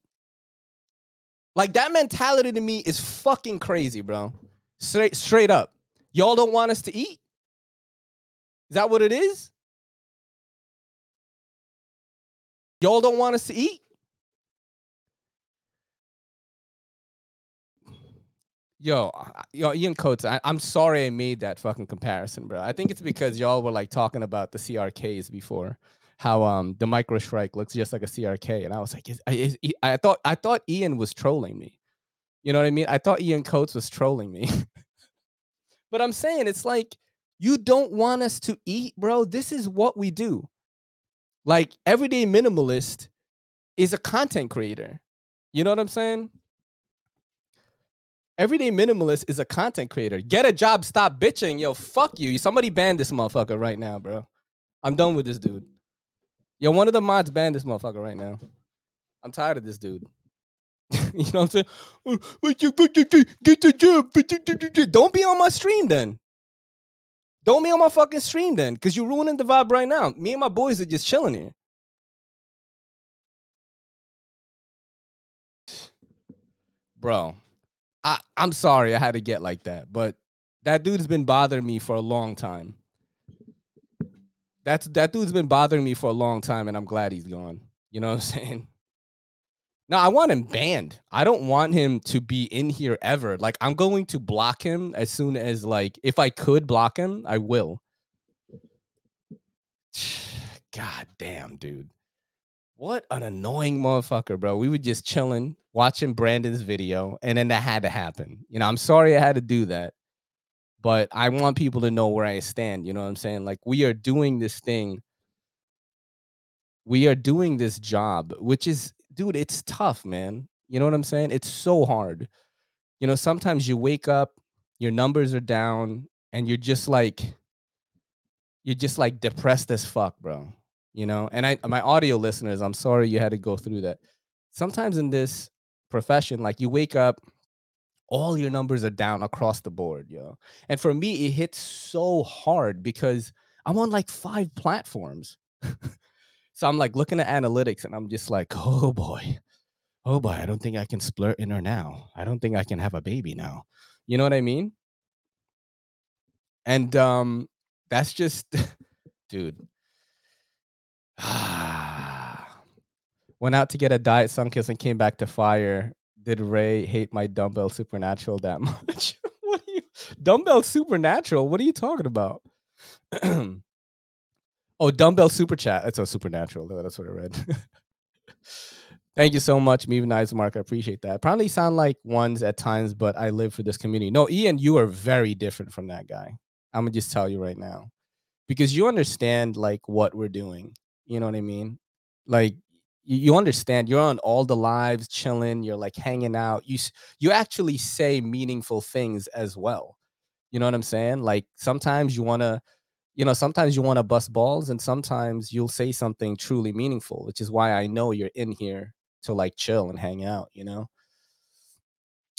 Like that mentality to me is fucking crazy, bro. Straight straight up. Y'all don't want us to eat? Is that what it is? Y'all don't want us to eat? Yo, yo, Ian Coates, I, am sorry I made that fucking comparison, bro. I think it's because y'all were like talking about the CRKs before how um the micro strike looks just like a CRK, and I was like, is, is, I thought I thought Ian was trolling me. You know what I mean? I thought Ian Coates was trolling me. but I'm saying it's like you don't want us to eat, bro. This is what we do. Like everyday minimalist is a content creator. You know what I'm saying? Everyday minimalist is a content creator. Get a job, stop bitching. Yo, fuck you. Somebody ban this motherfucker right now, bro. I'm done with this dude. Yo, one of the mods banned this motherfucker right now. I'm tired of this dude. you know what I'm saying? Oh, get the job. Don't be on my stream then. Don't be on my fucking stream then, because you're ruining the vibe right now. Me and my boys are just chilling here. Bro, I, I'm sorry I had to get like that, but that dude's been bothering me for a long time. That's that dude's been bothering me for a long time, and I'm glad he's gone. You know what I'm saying? No, I want him banned. I don't want him to be in here ever. Like I'm going to block him as soon as like if I could block him, I will. God damn, dude. What an annoying motherfucker, bro. We were just chilling, watching Brandon's video, and then that had to happen. You know, I'm sorry I had to do that but I want people to know where I stand. You know what I'm saying? Like we are doing this thing. We are doing this job, which is, dude, it's tough, man. You know what I'm saying? It's so hard. You know, sometimes you wake up, your numbers are down, and you're just like, you're just like depressed as fuck, bro. You know, and I, my audio listeners, I'm sorry you had to go through that. Sometimes in this profession, like you wake up, all your numbers are down across the board, yo. And for me, it hits so hard because I'm on like five platforms. so I'm like looking at analytics and I'm just like, oh boy, oh boy, I don't think I can splurt in her now. I don't think I can have a baby now. You know what I mean? And um, that's just, dude. Went out to get a diet Sunkist and came back to fire. Did Ray hate my dumbbell supernatural that much? what are you dumbbell supernatural? What are you talking about? oh, dumbbell super chat. That's a supernatural. That's what I read. Thank you so much, Nice Mark. I appreciate that. Probably sound like ones at times, but I live for this community. No, Ian, you are very different from that guy. I'm gonna just tell you right now. Because you understand like what we're doing. You know what I mean? Like you, you understand you're on all the lives chilling, you're like hanging out. You you actually say meaningful things as well. You know what I'm saying? Like sometimes you want to you know, sometimes you want to bust balls and sometimes you'll say something truly meaningful, which is why I know you're in here to like chill and hang out, you know?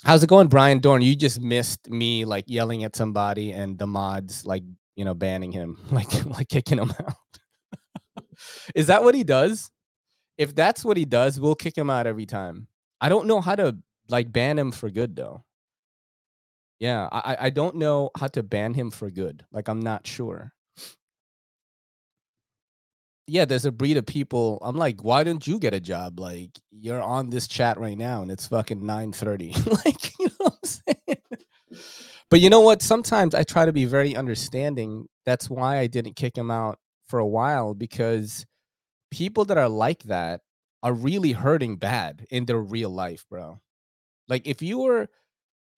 How's it going, Brian Dorn? You just missed me like yelling at somebody and the mods like, you know, banning him, like like kicking him out. Is that what he does? If that's what he does, we'll kick him out every time. I don't know how to like ban him for good though. Yeah, I I don't know how to ban him for good. Like I'm not sure yeah, there's a breed of people. I'm like, why don't you get a job? Like, you're on this chat right now, and it's fucking 9:30. like, you know what I'm saying? But you know what? Sometimes I try to be very understanding. That's why I didn't kick him out for a while because people that are like that are really hurting bad in their real life, bro. Like, if you were,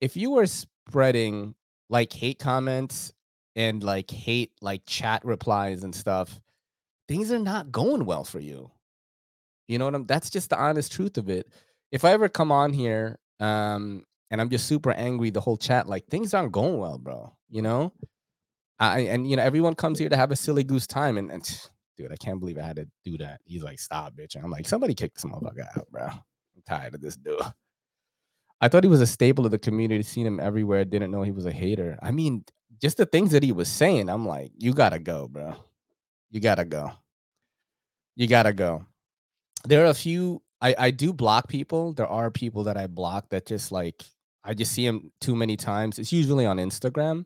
if you were spreading like hate comments and like hate like chat replies and stuff things are not going well for you. You know what I'm that's just the honest truth of it. If I ever come on here um and I'm just super angry the whole chat like things aren't going well, bro, you know? I and you know everyone comes here to have a silly goose time and, and dude, I can't believe I had to do that. He's like, "Stop, bitch." And I'm like, "Somebody kick this motherfucker out, bro. I'm tired of this dude." I thought he was a staple of the community, seen him everywhere, didn't know he was a hater. I mean, just the things that he was saying, I'm like, "You got to go, bro." You gotta go. You gotta go. There are a few. I I do block people. There are people that I block that just like I just see them too many times. It's usually on Instagram,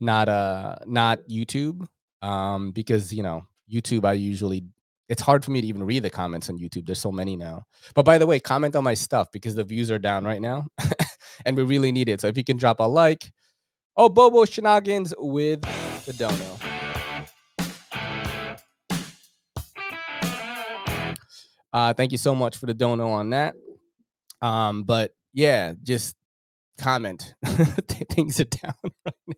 not uh not YouTube. Um, because you know YouTube, I usually it's hard for me to even read the comments on YouTube. There's so many now. But by the way, comment on my stuff because the views are down right now, and we really need it. So if you can drop a like, oh Bobo Shenanigans with the dono. Uh, thank you so much for the dono on that. Um, but yeah, just comment. Things are down right now.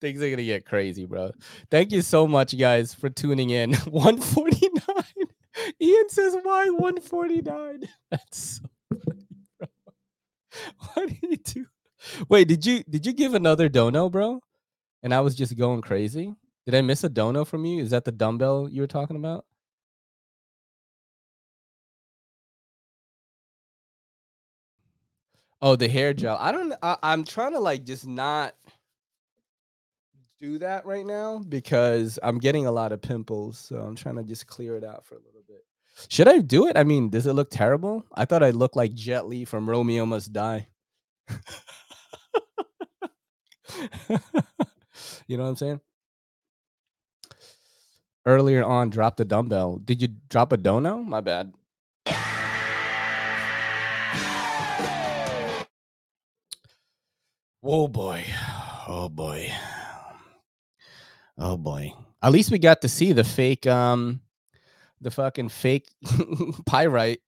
Things are gonna get crazy, bro. Thank you so much, guys, for tuning in. 149. Ian says, "Why 149?" That's so funny, bro. What did you do? Wait, did you did you give another dono, bro? And I was just going crazy. Did I miss a dono from you? Is that the dumbbell you were talking about? Oh, the hair gel. I don't. I, I'm trying to like just not do that right now because I'm getting a lot of pimples. So I'm trying to just clear it out for a little bit. Should I do it? I mean, does it look terrible? I thought I looked like Jet Li from Romeo Must Die. you know what I'm saying? Earlier on, drop the dumbbell. Did you drop a dono? My bad. Oh boy. Oh boy. Oh boy. At least we got to see the fake um the fucking fake pyrite.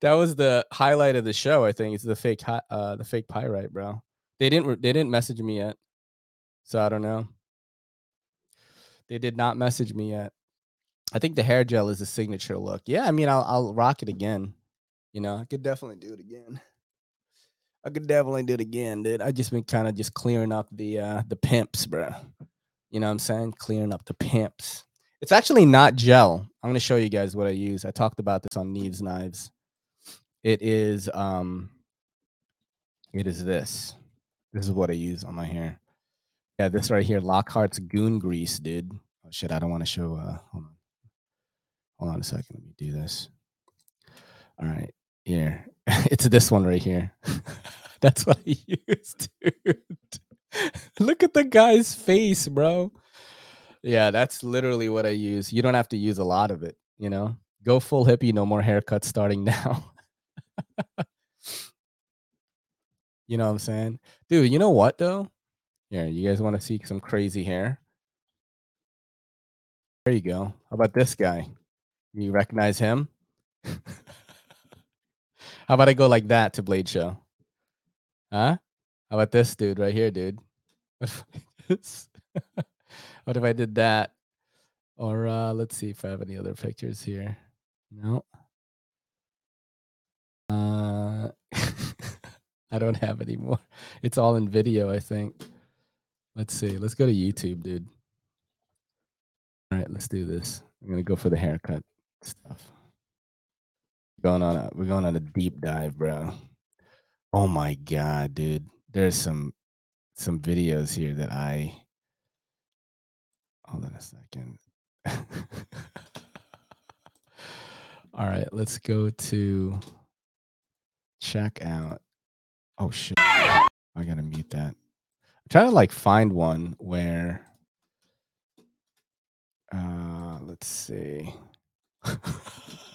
that was the highlight of the show, I think. It's the fake uh the fake pyrite, bro. They didn't they didn't message me yet. So I don't know. They did not message me yet. I think the hair gel is a signature look. Yeah, I mean I'll I'll rock it again. You know, I could definitely do it again. I could definitely do it again, dude. I just been kind of just clearing up the uh the pimps, bro. You know what I'm saying? Clearing up the pimps. It's actually not gel. I'm gonna show you guys what I use. I talked about this on Neeves Knives. It is um it is this. This is what I use on my hair. Yeah, this right here, Lockhart's Goon Grease, dude. Oh shit, I don't want to show uh hold on. Hold on a second. Let me do this. All right. Here. it's this one right here. That's what I used, dude. Look at the guy's face, bro. Yeah, that's literally what I use. You don't have to use a lot of it. You know, go full hippie. No more haircuts starting now. you know what I'm saying, dude? You know what though? Yeah, you guys want to see some crazy hair? There you go. How about this guy? You recognize him? How about I go like that to Blade Show? Huh? How about this dude right here, dude? What if I, did that? Or uh let's see if I have any other pictures here. No. Uh I don't have any more. It's all in video, I think. Let's see. Let's go to YouTube, dude. All right, let's do this. I'm gonna go for the haircut stuff. Going on a we're going on a deep dive, bro. Oh my god, dude. There's some some videos here that I hold on a second. All right, let's go to check out. Oh shit. I gotta mute that. I'm trying to like find one where uh let's see.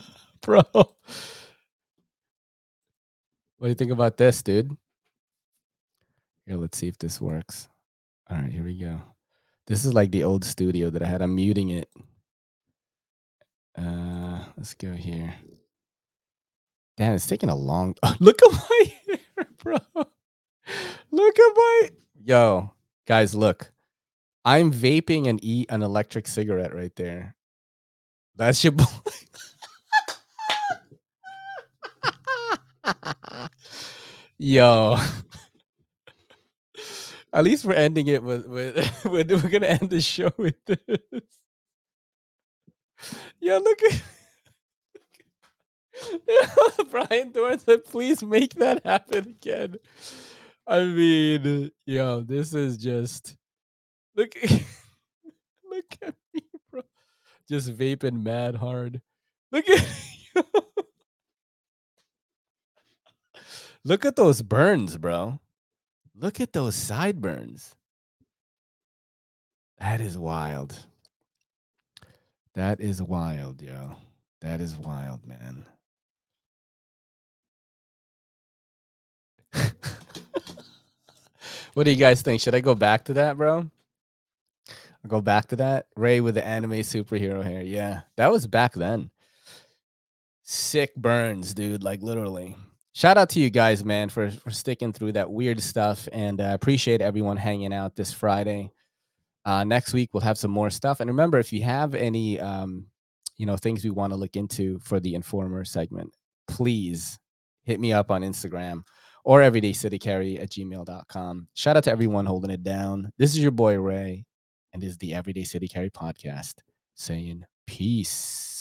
Bro. What do you think about this, dude? Here, let's see if this works. All right, here we go. This is like the old studio that I had. I'm muting it. Uh, let's go here. Damn, it's taking a long. look at my hair, bro. Look at my. Yo, guys, look. I'm vaping and eat an electric cigarette right there. That's your boy. Yo. At least we're ending it with with, with we're gonna end the show with this. Yo, look at Brian Dorn said, please make that happen again. I mean, yo, this is just look look at me, bro. Just vaping mad hard. Look at Look at those burns, bro. Look at those sideburns. That is wild. That is wild, yo. That is wild, man. what do you guys think? Should I go back to that, bro? I'll go back to that. Ray with the anime superhero hair. Yeah, that was back then. Sick burns, dude. Like literally. Shout out to you guys, man, for for sticking through that weird stuff, and uh, appreciate everyone hanging out this Friday. Uh, next week we'll have some more stuff, and remember, if you have any, um, you know, things we want to look into for the Informer segment, please hit me up on Instagram or everydaycitycarry at gmail.com. Shout out to everyone holding it down. This is your boy Ray, and this is the Everyday City Carry podcast saying peace.